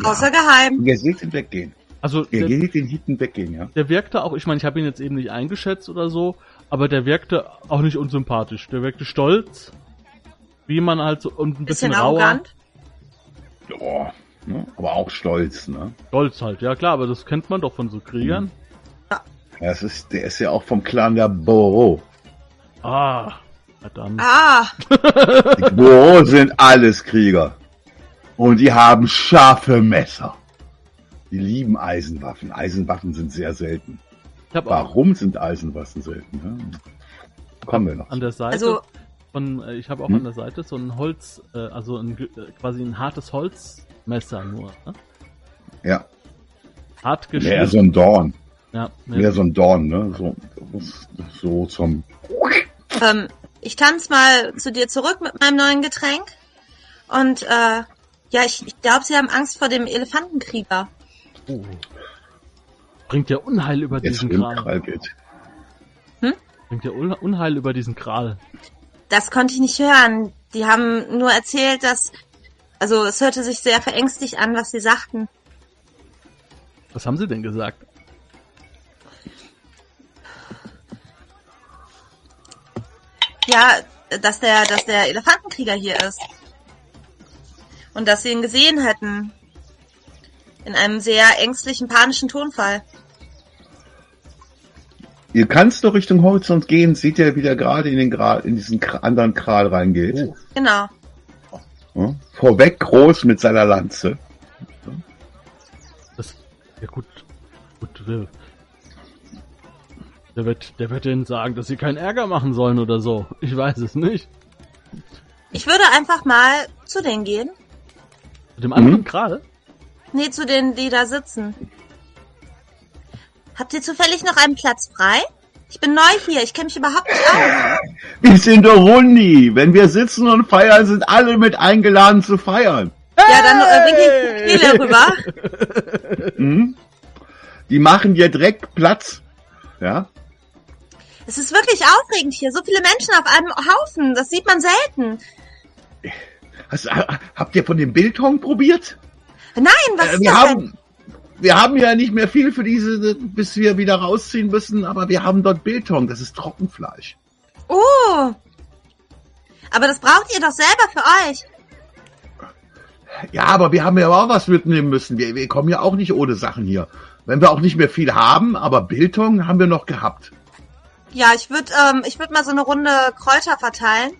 Außer geheim. Ihr seht ihn weggehen. Also Ihr der, seht den Hitten weggehen, ja. der wirkte auch, ich meine, ich habe ihn jetzt eben nicht eingeschätzt oder so, aber der wirkte auch nicht unsympathisch. Der wirkte stolz, wie man halt so und ein bisschen, Bisschen rauer. arrogant. Boah, ne? Aber auch stolz, ne? Stolz halt, ja klar, aber das kennt man doch von so Kriegern. Das ist, der ist ja auch vom Clan der Boro. Ah, verdammt. Ah, Die Boro sind alles Krieger. Und die haben scharfe Messer. Die lieben Eisenwaffen. Eisenwaffen sind sehr selten. Ich auch Warum sind Eisenwaffen selten? Ja? Kommen wir noch. an der Seite Also- von, äh, ich habe auch Hm? an der Seite so ein Holz, äh, also ein, äh, quasi ein hartes Holzmesser nur. Ne? Ja, Hart mehr geschnitten. so ein Dorn. ja, mehr Mehr so ein Dorn, ne? So, so zum. Ähm, ich tanze mal zu dir zurück mit meinem neuen Getränk. Und äh, ja, ich, ich glaube, sie haben Angst vor dem Elefantenkrieger. Oh. Bringt ja Unheil über Jetzt diesen Kral. Krall geht. Bringt ja Un- Unheil über diesen Kral. Das konnte ich nicht hören. Die haben nur erzählt, dass... Also es hörte sich sehr verängstigt an, was sie sagten. Was haben sie denn gesagt? Ja, dass der, dass der Elefantenkrieger hier ist. Und dass sie ihn gesehen hätten. In einem sehr ängstlichen, panischen Tonfall. Ihr kannst doch Richtung Horizont gehen, seht ihr, wie der gerade in den Gral, in diesen anderen Kral reingeht. Oh. Genau. Ja? Vorweg groß mit seiner Lanze. Das, ja gut, gut, der, der wird, der wird denen sagen, dass sie keinen Ärger machen sollen oder so. Ich weiß es nicht. Ich würde einfach mal zu denen gehen. Mit dem anderen Mhm. Kral? Nee, zu denen, die da sitzen. Habt ihr zufällig noch einen Platz frei? Ich bin neu hier, ich kenne mich überhaupt nicht aus. Wir sind der Rundi. Wenn wir sitzen und feiern, sind alle mit eingeladen zu feiern. Ja, dann äh, winke ich Nele rüber. Mhm. Die machen dir direkt Platz. Ja. Es ist wirklich aufregend hier. So viele Menschen auf einem Haufen. Das sieht man selten. Hast, habt ihr von dem Bildhong probiert? Nein, was Äh, ist wir das denn? haben, wir haben ja nicht mehr viel für diese, bis wir wieder rausziehen müssen, aber wir haben dort Bildhong. Das ist Trockenfleisch. Oh. Aber das braucht ihr doch selber für euch. Ja, aber wir haben ja auch was mitnehmen müssen. Wir, wir kommen ja auch nicht ohne Sachen hier. Wenn wir auch nicht mehr viel haben, aber Bildhong haben wir noch gehabt. Ja, ich würde ähm, ich würd mal so eine Runde Kräuter verteilen,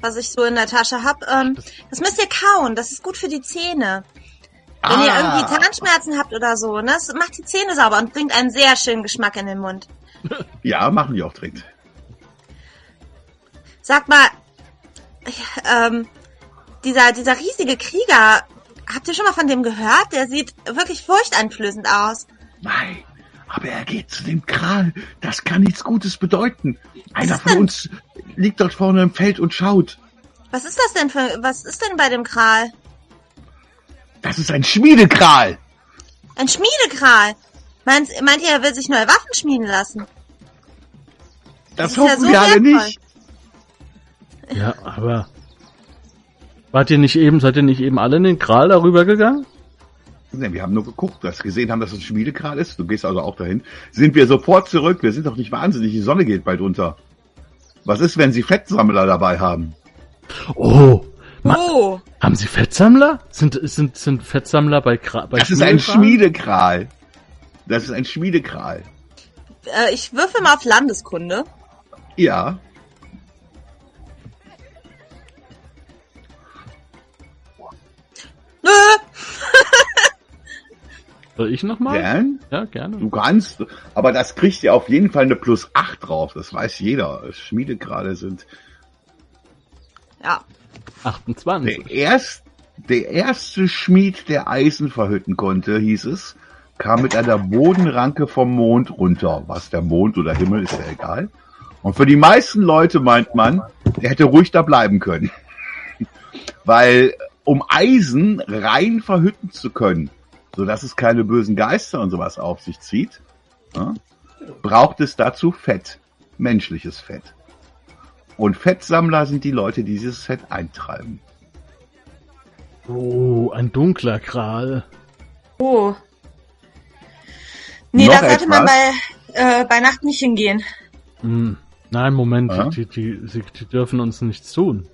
was ich so in der Tasche hab. Ähm, das müsst ihr kauen. Das ist gut für die Zähne. Wenn ihr Ah. irgendwie Zahnschmerzen habt oder so, ne? Das macht die Zähne sauber und bringt einen sehr schönen Geschmack in den Mund. Ja, machen die auch direkt. Sag mal, ähm, dieser, dieser riesige Krieger, habt ihr schon mal von dem gehört? Der sieht wirklich furchteinflößend aus. Nein, aber er geht zu dem Kral. Das kann nichts Gutes bedeuten. Einer von denn- uns liegt dort vorne im Feld und schaut. Was ist das denn für, was ist denn bei dem Kral? Das ist ein Schmiedekral. Ein Schmiedekral. Meint, meint ihr, er will sich neue Waffen schmieden lassen? Das ist ja hoffen so wir alle nicht. Ja, aber. Wart ihr nicht eben, seid ihr nicht eben alle in den Kral darüber gegangen? Nee, wir haben nur geguckt, dass wir gesehen haben, dass es ein Schmiedekral ist. Du gehst also auch dahin. Sind wir sofort zurück. Wir sind doch nicht wahnsinnig. Die Sonne geht bald unter. Was ist, wenn sie Fettsammler dabei haben? Oh! Ma Oh, haben sie Fettsammler? Sind, sind, sind Fettsammler bei, Kra bei Das ist ein Schmiedekral? Das ist ein Schmiedekral. äh, ich würfel mal auf Landeskunde. Ja. Nö, Soll ich nochmal? Gern? Ja, gerne. Du kannst, aber das kriegt ja auf jeden Fall eine plus 8 drauf. Das weiß jeder. Schmiedegrade sind. ja. 28. Der, erst, der erste Schmied, der Eisen verhütten konnte, hieß es, kam mit einer Bodenranke vom Mond runter. Was der Mond oder Himmel ist ja egal. Und für die meisten Leute meint man, der hätte ruhig da bleiben können. Weil um Eisen rein verhütten zu können, so dass es keine bösen Geister und sowas auf sich zieht, ja, braucht es dazu Fett, menschliches Fett. Und Fettsammler sind die Leute, die dieses Fett eintreiben. Oh, ein dunkler Kral. Oh. Nee, Noch da sollte man etwas? bei, äh, bei Nacht nicht hingehen. Hm. Nein, Moment, Ja? die, die, sie, die dürfen uns nichts tun.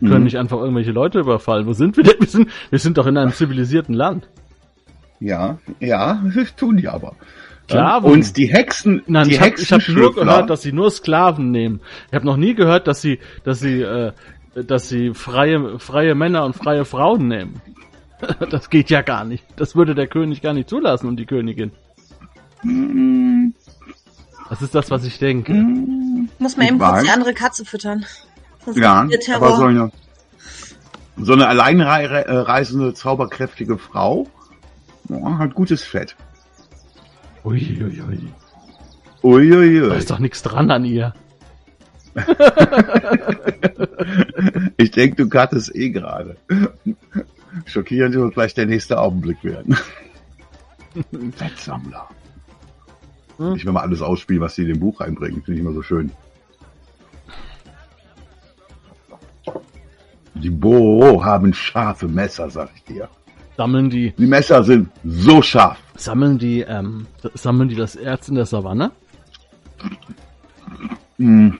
Wir können Mhm. nicht einfach irgendwelche Leute überfallen. Wo sind wir denn? Wir sind, wir sind doch in einem zivilisierten Land. Ja, ja, das tun die aber. Sklaven. Und die Hexen, Nein, die ich habe ich hab nur gehört, dass sie nur Sklaven nehmen. Ich habe noch nie gehört, dass sie, dass sie äh, dass sie freie, freie Männer und freie Frauen nehmen. Das geht ja gar nicht. Das würde der König gar nicht zulassen und die Königin. Das ist das, was ich denke. Muss man Ich eben kurz die andere Katze füttern. Sonst Ja, aber so eine, so eine alleinreisende, zauberkräftige Frau ja, hat gutes Fett. Uiuiui. Da Uiuiui. ist doch nichts dran an ihr. Ich denke, du kattest eh gerade. Schockierend wird vielleicht der nächste Augenblick werden. Fettsammler. Hm. Ich will mal alles ausspielen, was sie in dem Buch reinbringen. Finde ich immer so schön. Die Bo haben scharfe Messer, sag ich dir. Sammeln die, Die Messer sind so scharf. Sammeln die, ähm, sammeln die das Erz in der Savanne? Hm.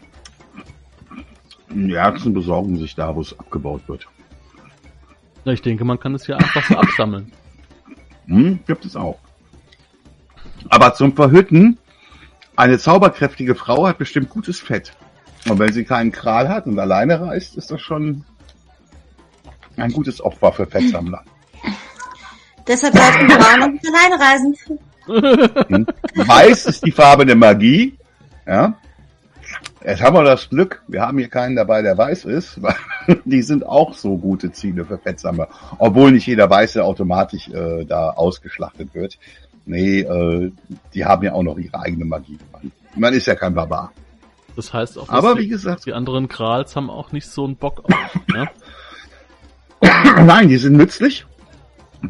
Die Ärzte besorgen sich da, wo es abgebaut wird. Na, ich denke, man kann es ja einfach so absammeln. Hm, gibt es auch. Aber zum Verhütten, eine zauberkräftige Frau hat bestimmt gutes Fett. Und wenn sie keinen Kral hat und alleine reist, ist das schon ein gutes Opfer für Fettsammler. Deshalb sollten Frauen nicht alleine reisen. Hm? Weiß ist die Farbe der Magie. Ja. Jetzt haben wir das Glück, wir haben hier keinen dabei, der weiß ist, weil die sind auch so gute Ziele für Fettsammler. Obwohl nicht jeder Weiße automatisch äh, da ausgeschlachtet wird. Nee, äh, die haben ja auch noch ihre eigene Magie. Man ist ja kein Barbar. Das heißt auch, Aber die, wie gesagt, die anderen Krals haben auch nicht so einen Bock auf. Ne? nein, die sind nützlich.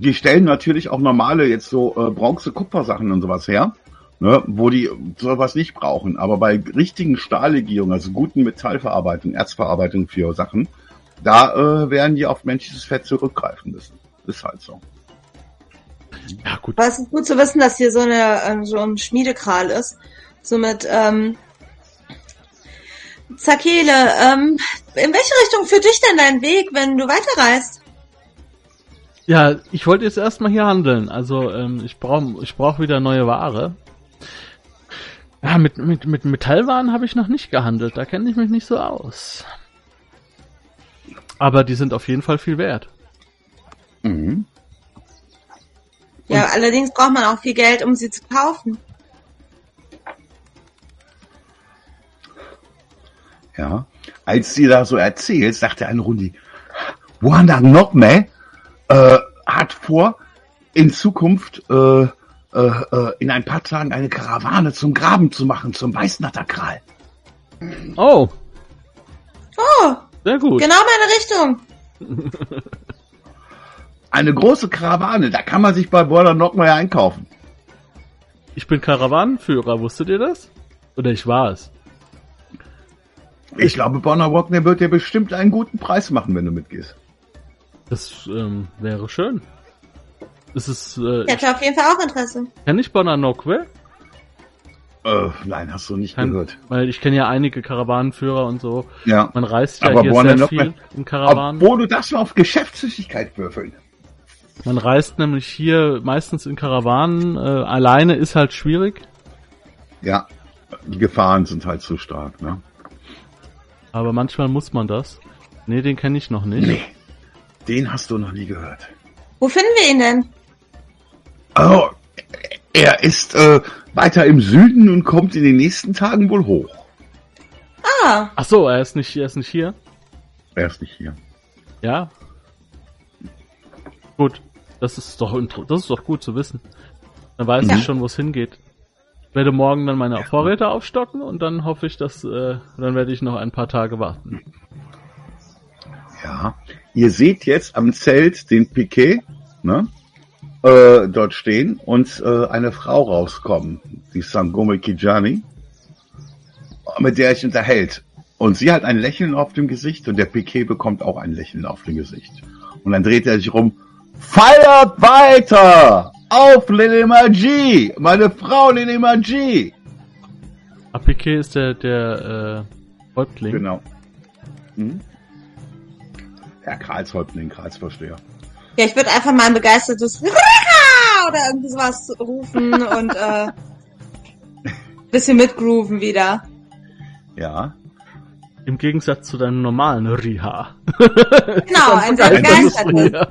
Die stellen natürlich auch normale jetzt so äh, Bronze-Kupfersachen und sowas her, ne, wo die sowas nicht brauchen. Aber bei richtigen Stahllegierungen, also guten Metallverarbeitung, Erzverarbeitung für Sachen, da äh, werden die auf menschliches Fett zurückgreifen müssen. Ist halt so. Ja, gut. Aber es ist gut zu wissen, dass hier so eine ähm, so ein Schmiedekral ist. So mit ähm, Zakele, ähm, in welche Richtung führt dich denn dein Weg, wenn du weiterreist? Ja, ich wollte jetzt erstmal hier handeln. Also ähm, ich brauche ich brauch wieder neue Ware. Ja, mit, mit, mit Metallwaren habe ich noch nicht gehandelt. Da kenne ich mich nicht so aus. Aber die sind auf jeden Fall viel wert. Mhm. Ja, allerdings braucht man auch viel Geld, um sie zu kaufen. Ja. Als sie da so erzählt, sagte ein Rundi, Wanda Nogme äh, hat vor, in Zukunft äh, äh, äh, in ein paar Tagen eine Karawane zum Graben zu machen, zum Weißnatterkral. Oh, Oh, sehr gut. genau meine Richtung. Eine große Karawane, da kann man sich bei Wanda Nogme einkaufen. Ich bin Karawanenführer, wusstet ihr das? Oder ich war es. Ich glaube, Bonner Wagner wird dir bestimmt einen guten Preis machen, wenn du mitgehst. Das ähm, wäre schön. Es ist, äh, Ich hätte auf jeden Fall auch Interesse. kenne ich Bonanokwe? Äh, nein, hast du nicht Kein- gehört. Weil ich kenne ja einige Karawanenführer und so. Ja. Man reist ja Aber hier sehr noch viel mehr- in Karawanen. Obwohl du das mal auf Geschäftstüchtigkeit würfeln. Man reist nämlich hier meistens in Karawanen. Äh, alleine ist halt schwierig. Ja. Die Gefahren sind halt zu stark, ne? Aber manchmal muss man das. Nee, den kenne ich noch nicht. Nee. Den hast du noch nie gehört. Wo finden wir ihn denn? Oh, er ist äh, weiter im Süden und kommt in den nächsten Tagen wohl hoch. Ah, Ach so, er ist nicht, er ist nicht hier. Er ist nicht hier. Ja. Gut. Das ist doch, das ist doch gut zu wissen. Dann weiß Ja. ich schon, wo es hingeht. Ich werde morgen dann meine Vorräte aufstocken und dann hoffe ich, dass, äh, dann werde ich noch ein paar Tage warten. Ja. Ihr seht jetzt am Zelt den Piquet, ne? Äh, dort stehen und äh, eine Frau rauskommen, die Sangome Kijani, mit der ich unterhält. Und sie hat ein Lächeln auf dem Gesicht und der Piquet bekommt auch ein Lächeln auf dem Gesicht. Und dann dreht er sich rum. Feiert weiter! Auf Lene Magie! Meine Frau Lene Magie! Apike ist der, der, äh, Häuptling. Genau. Hm? Herr Karlshäuptling, Karlsvorsteher. ja, ich würde einfach mal ein begeistertes oder irgendwie sowas rufen und äh, bisschen mitgrooven wieder. Ja. Im Gegensatz zu deinem normalen Riha. Genau, ein sehr begeistertes.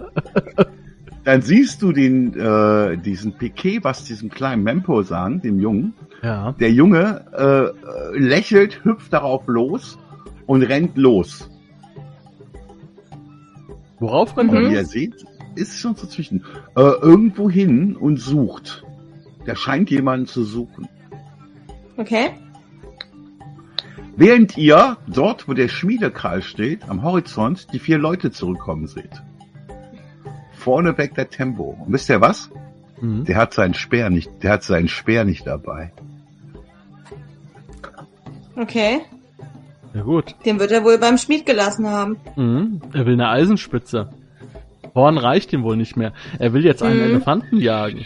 Dann siehst du den, äh, diesen Piquet, was diesem kleinen Mempo sagen, dem Jungen. Ja. Der Junge äh, äh, lächelt, hüpft darauf los und rennt los. Worauf Und er? wie ihr seht, ist schon so zwischen äh, irgendwo hin und sucht. Der scheint jemanden zu suchen. Okay. Während ihr dort, wo der Schmiedekreis steht, am Horizont, die vier Leute zurückkommen seht. Vorneweg der Tempo. Und wisst ihr was? Mhm. Der hat seinen Speer nicht, der hat seinen Speer nicht dabei. Okay. Ja gut. Den wird er wohl beim Schmied gelassen haben. Mhm. Er will eine Eisenspitze. Horn reicht ihm wohl nicht mehr. Er will jetzt einen Mhm. Elefanten jagen.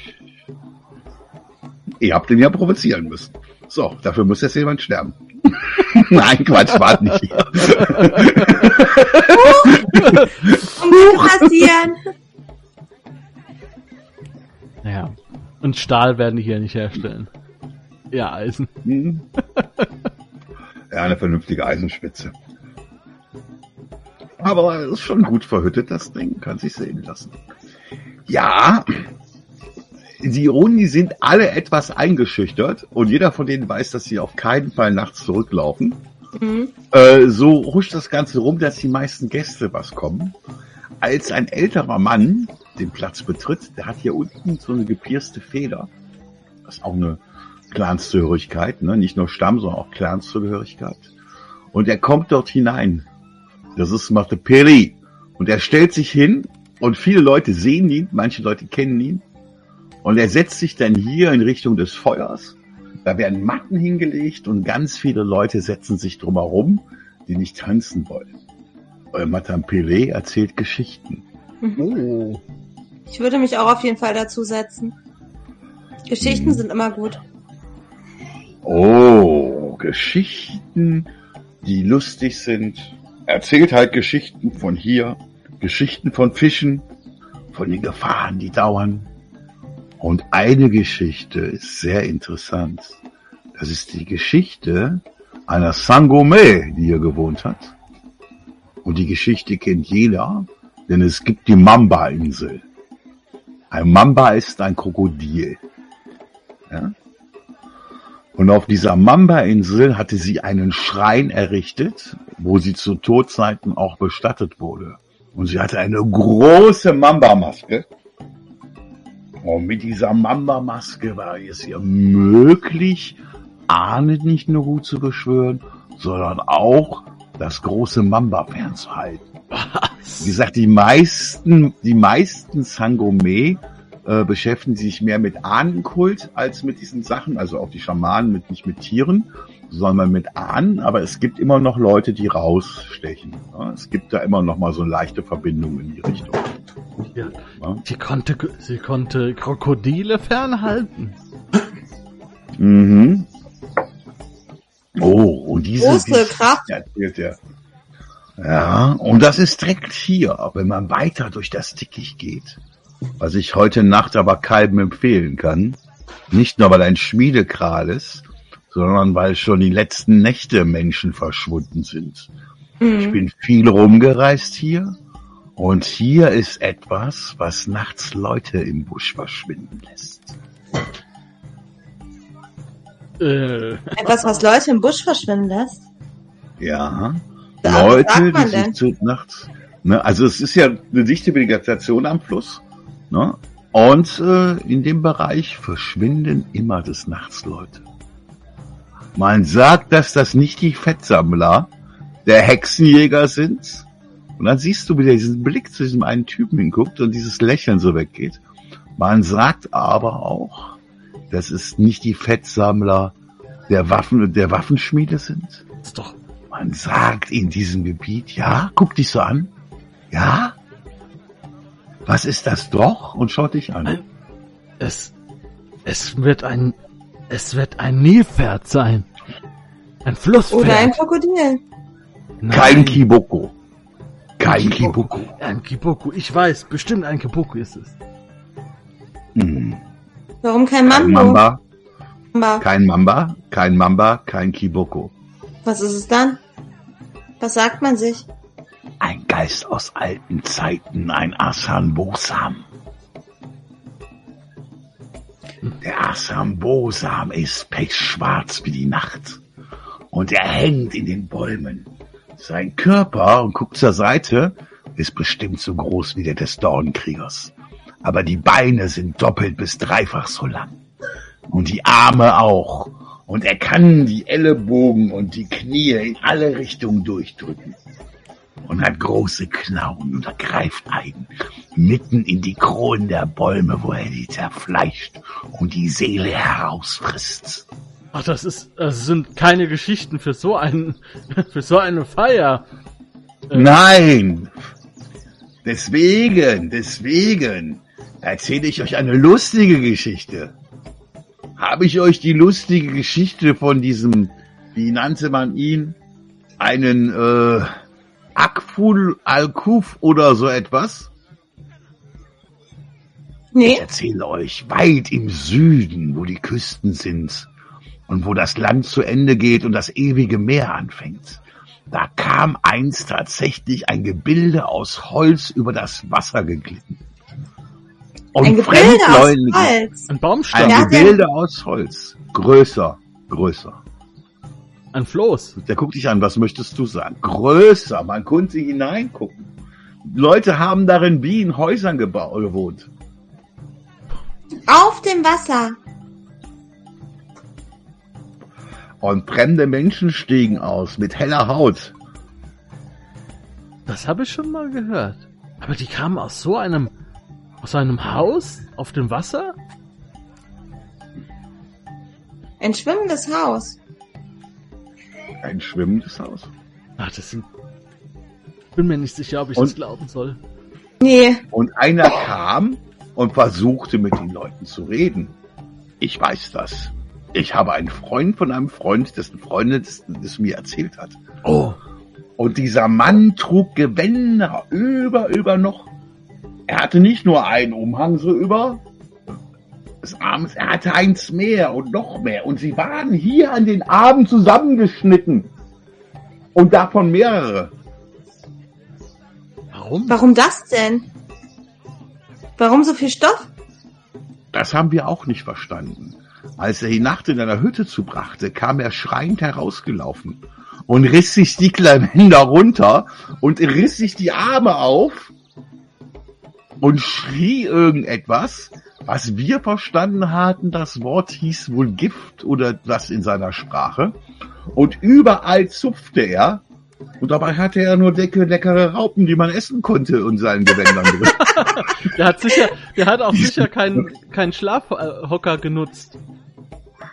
Ihr habt ihn ja provozieren müssen. So, dafür muss jetzt jemand sterben. Nein, Quatsch, wart nicht hier. Kann passieren. Ja. Und Stahl werden die hier nicht herstellen. Ja, Eisen. Hm. Eine vernünftige Eisenspitze. Aber es ist schon gut verhüttet, das Ding. Kann sich sehen lassen. Ja, die Ironen, die sind alle etwas eingeschüchtert und jeder von denen weiß, dass sie auf keinen Fall nachts zurücklaufen. Mhm. Äh, so huscht das Ganze rum, dass die meisten Gäste was kommen. Als ein älterer Mann den Platz betritt, der hat hier unten so eine gepierste Feder. Das ist auch eine Clanszugehörigkeit, ne? nicht nur Stamm, sondern auch Clanszugehörigkeit. Und er kommt dort hinein. Das ist Marte Peri. Und er stellt sich hin und viele Leute sehen ihn, manche Leute kennen ihn. Und er setzt sich dann hier in Richtung des Feuers. Da werden Matten hingelegt und ganz viele Leute setzen sich drumherum, die nicht tanzen wollen. Und Madame Pelé erzählt Geschichten. Oh. Ich würde mich auch auf jeden Fall dazu setzen. Geschichten Mhm. sind immer gut. Geschichten, die lustig sind. Erzählt halt Geschichten von hier, Geschichten von Fischen, von den Gefahren, die dauern. Und eine Geschichte ist sehr interessant. Das ist die Geschichte einer Sangome, die hier gewohnt hat. Und die Geschichte kennt jeder, denn es gibt die Mamba-Insel. Ein Mamba ist ein Krokodil. Ja? Und auf dieser Mamba-Insel hatte sie einen Schrein errichtet, wo sie zu Todzeiten auch bestattet wurde. Und sie hatte eine große Mamba-Maske. Und mit dieser Mamba-Maske war es ihr möglich, Ahne nicht nur gut zu beschwören, sondern auch das große Mamba fernzuhalten. Wie gesagt, die meisten, die meisten Sangome äh, beschäftigen sich mehr mit Ahnenkult als mit diesen Sachen, also auch die Schamanen mit nicht mit Tieren, sondern mit Ahnen. Aber es gibt immer noch Leute, die rausstechen. Ja, es gibt da immer noch mal so leichte Verbindungen in die Richtung. Ja. Ja. Sie konnte, sie konnte Krokodile fernhalten. Mhm. Oh, und diese Große Geschichte Kraft. erzählt er. Ja, und das ist direkt hier, wenn man weiter durch das Dickicht geht. Was ich heute Nacht aber keinem empfehlen kann. Nicht nur, weil ein Schmiedekral ist, sondern weil schon die letzten Nächte Menschen verschwunden sind. Ich Mhm. bin viel rumgereist hier. Und hier ist etwas, was nachts Leute im Busch verschwinden lässt. Äh, Etwas, was Leute im Busch verschwinden lässt. Ja. Leute, die sich zu nachts. Ne, also es ist ja eine dichte Vegetation am Fluss. Ne? Und äh, in dem Bereich verschwinden immer des Nachts Leute. Man sagt, dass das nicht die Fettsammler der Hexenjäger sind. Und dann siehst du, wie der diesen Blick zu diesem einen Typen hinguckt und dieses Lächeln so weggeht. Man sagt aber auch, dass es nicht die Fettsammler der Waffen, der Waffenschmiede sind. ist doch, Man sagt in diesem Gebiet, ja, guck dich so an. Ja? Was ist das doch? Und schaut dich an. Es, es wird ein, es wird ein Nilpferd sein. Ein Flusspferd. Oder ein Krokodil. Nein, Kein Kiboko. Kein Kiboko. Kiboko. Ein Kiboku. Ich weiß, bestimmt ein Kiboku ist es. Hm. Warum kein Kein Mambo? Mamba, Mamba. kein Mamba, kein Mamba, kein Kiboko. Was ist es dann? Was sagt man sich? Ein Geist aus alten Zeiten, ein Asan Bosam. Der Asan Bosam ist pechschwarz wie die Nacht. Und er hängt in den Bäumen. Sein Körper, und guckt zur Seite, ist bestimmt so groß wie der des Dornkriegers. Aber die Beine sind doppelt bis dreifach so lang. Und die Arme auch. Und er kann die Ellenbogen und die Knie in alle Richtungen durchdrücken. Und hat große Klauen und er greift ein, mitten in die Kronen der Bäume, wo er die zerfleischt und die Seele herausfrisst. Ach, das ist, das sind keine Geschichten für so einen, für so eine Feier. Nein! Deswegen, deswegen erzähle ich euch eine lustige Geschichte. Habe ich euch die lustige Geschichte von diesem, wie nannte man ihn, einen äh, Akful Al-Kuf oder so etwas? Ich Nee. erzähle euch, weit im Süden, wo die Küsten sind und wo das Land zu Ende geht und das ewige Meer anfängt, da kam einst tatsächlich ein Gebilde aus Holz über das Wasser geglitten. Und Ein Gebilde aus Holz. Ein Baumstamm, Ein Gebilde aus Holz. Größer, größer. Ein Floß. Der guckt dich an, was möchtest du sagen? Größer, man konnte hineingucken. Leute haben darin wie in Häusern geba- gewohnt. Auf dem Wasser. Und fremde Menschen stiegen aus mit heller Haut. Das habe ich schon mal gehört. Aber die kamen aus so einem, aus einem Haus auf dem Wasser? Ein schwimmendes Haus. Ein schwimmendes Haus. Ach, das sind. Bin mir nicht sicher, ob ich Und- das glauben soll. Nee. Und einer kam und versuchte mit den Leuten zu reden. Ich weiß das. Ich habe einen Freund von einem Freund, dessen Freundin das, das mir erzählt hat. Oh, Und dieser Mann trug Gewänder über, über noch. Er hatte nicht nur einen Umhang so über des Arms, er hatte eins mehr und noch mehr. Und sie waren hier an den Armen zusammengeschnitten. Und davon mehrere. warum? Warum das denn? Warum so viel Stoff? Das haben wir auch nicht verstanden. Als er die Nacht in einer Hütte zubrachte, kam er schreiend herausgelaufen und riss sich die Gewänder runter und riss sich die Arme auf und schrie irgendetwas, was wir verstanden hatten, das Wort hieß wohl Gift oder was in seiner Sprache. Und überall zupfte er. Und dabei hatte er nur dicke, leckere Raupen, die man essen konnte in seinen Gewändern drin. Der hat sicher, der hat auch sicher keinen keinen Schlafhocker genutzt.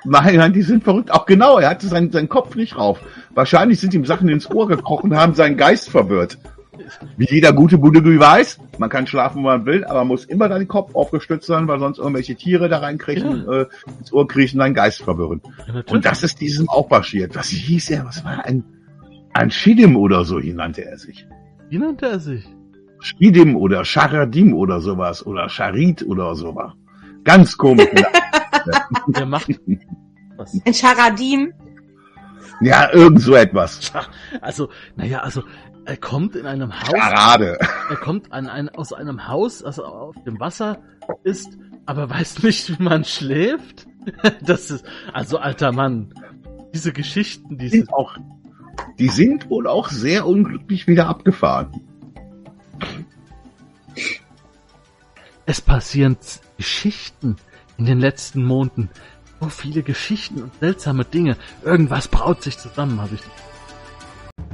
Nein, nein, die sind verrückt. Auch genau, er hatte seinen, seinen Kopf nicht rauf. Wahrscheinlich sind ihm Sachen ins Ohr gekrochen und haben seinen Geist verwirrt. Wie jeder gute Budegü weiß, man kann schlafen, wo man will, aber man muss immer deinen Kopf aufgestützt sein, weil sonst irgendwelche Tiere da reinkriechen, äh, ins Ohr kriechen, deinen Geist verwirren. Ja. Und das ist diesem auch passiert. Was hieß er? Was war ein, ein Schidim oder so, ihn nannte er sich. Wie nannte er sich? Schidim oder Charadim oder sowas oder Charit oder sowas. Ganz komisch. Der macht was. Ein Charadim. ja, irgend so etwas. Also, naja, also er kommt in einem Haus, Parade. er kommt an ein, aus einem Haus, das auf dem Wasser ist, aber weiß nicht, wie man schläft. Das ist, also alter Mann, diese Geschichten, Die sind auch, die sind wohl auch sehr unglücklich wieder abgefahren. es passieren Geschichten in den letzten Monaten. So viele Geschichten und seltsame Dinge. Irgendwas braut sich zusammen, habe ich.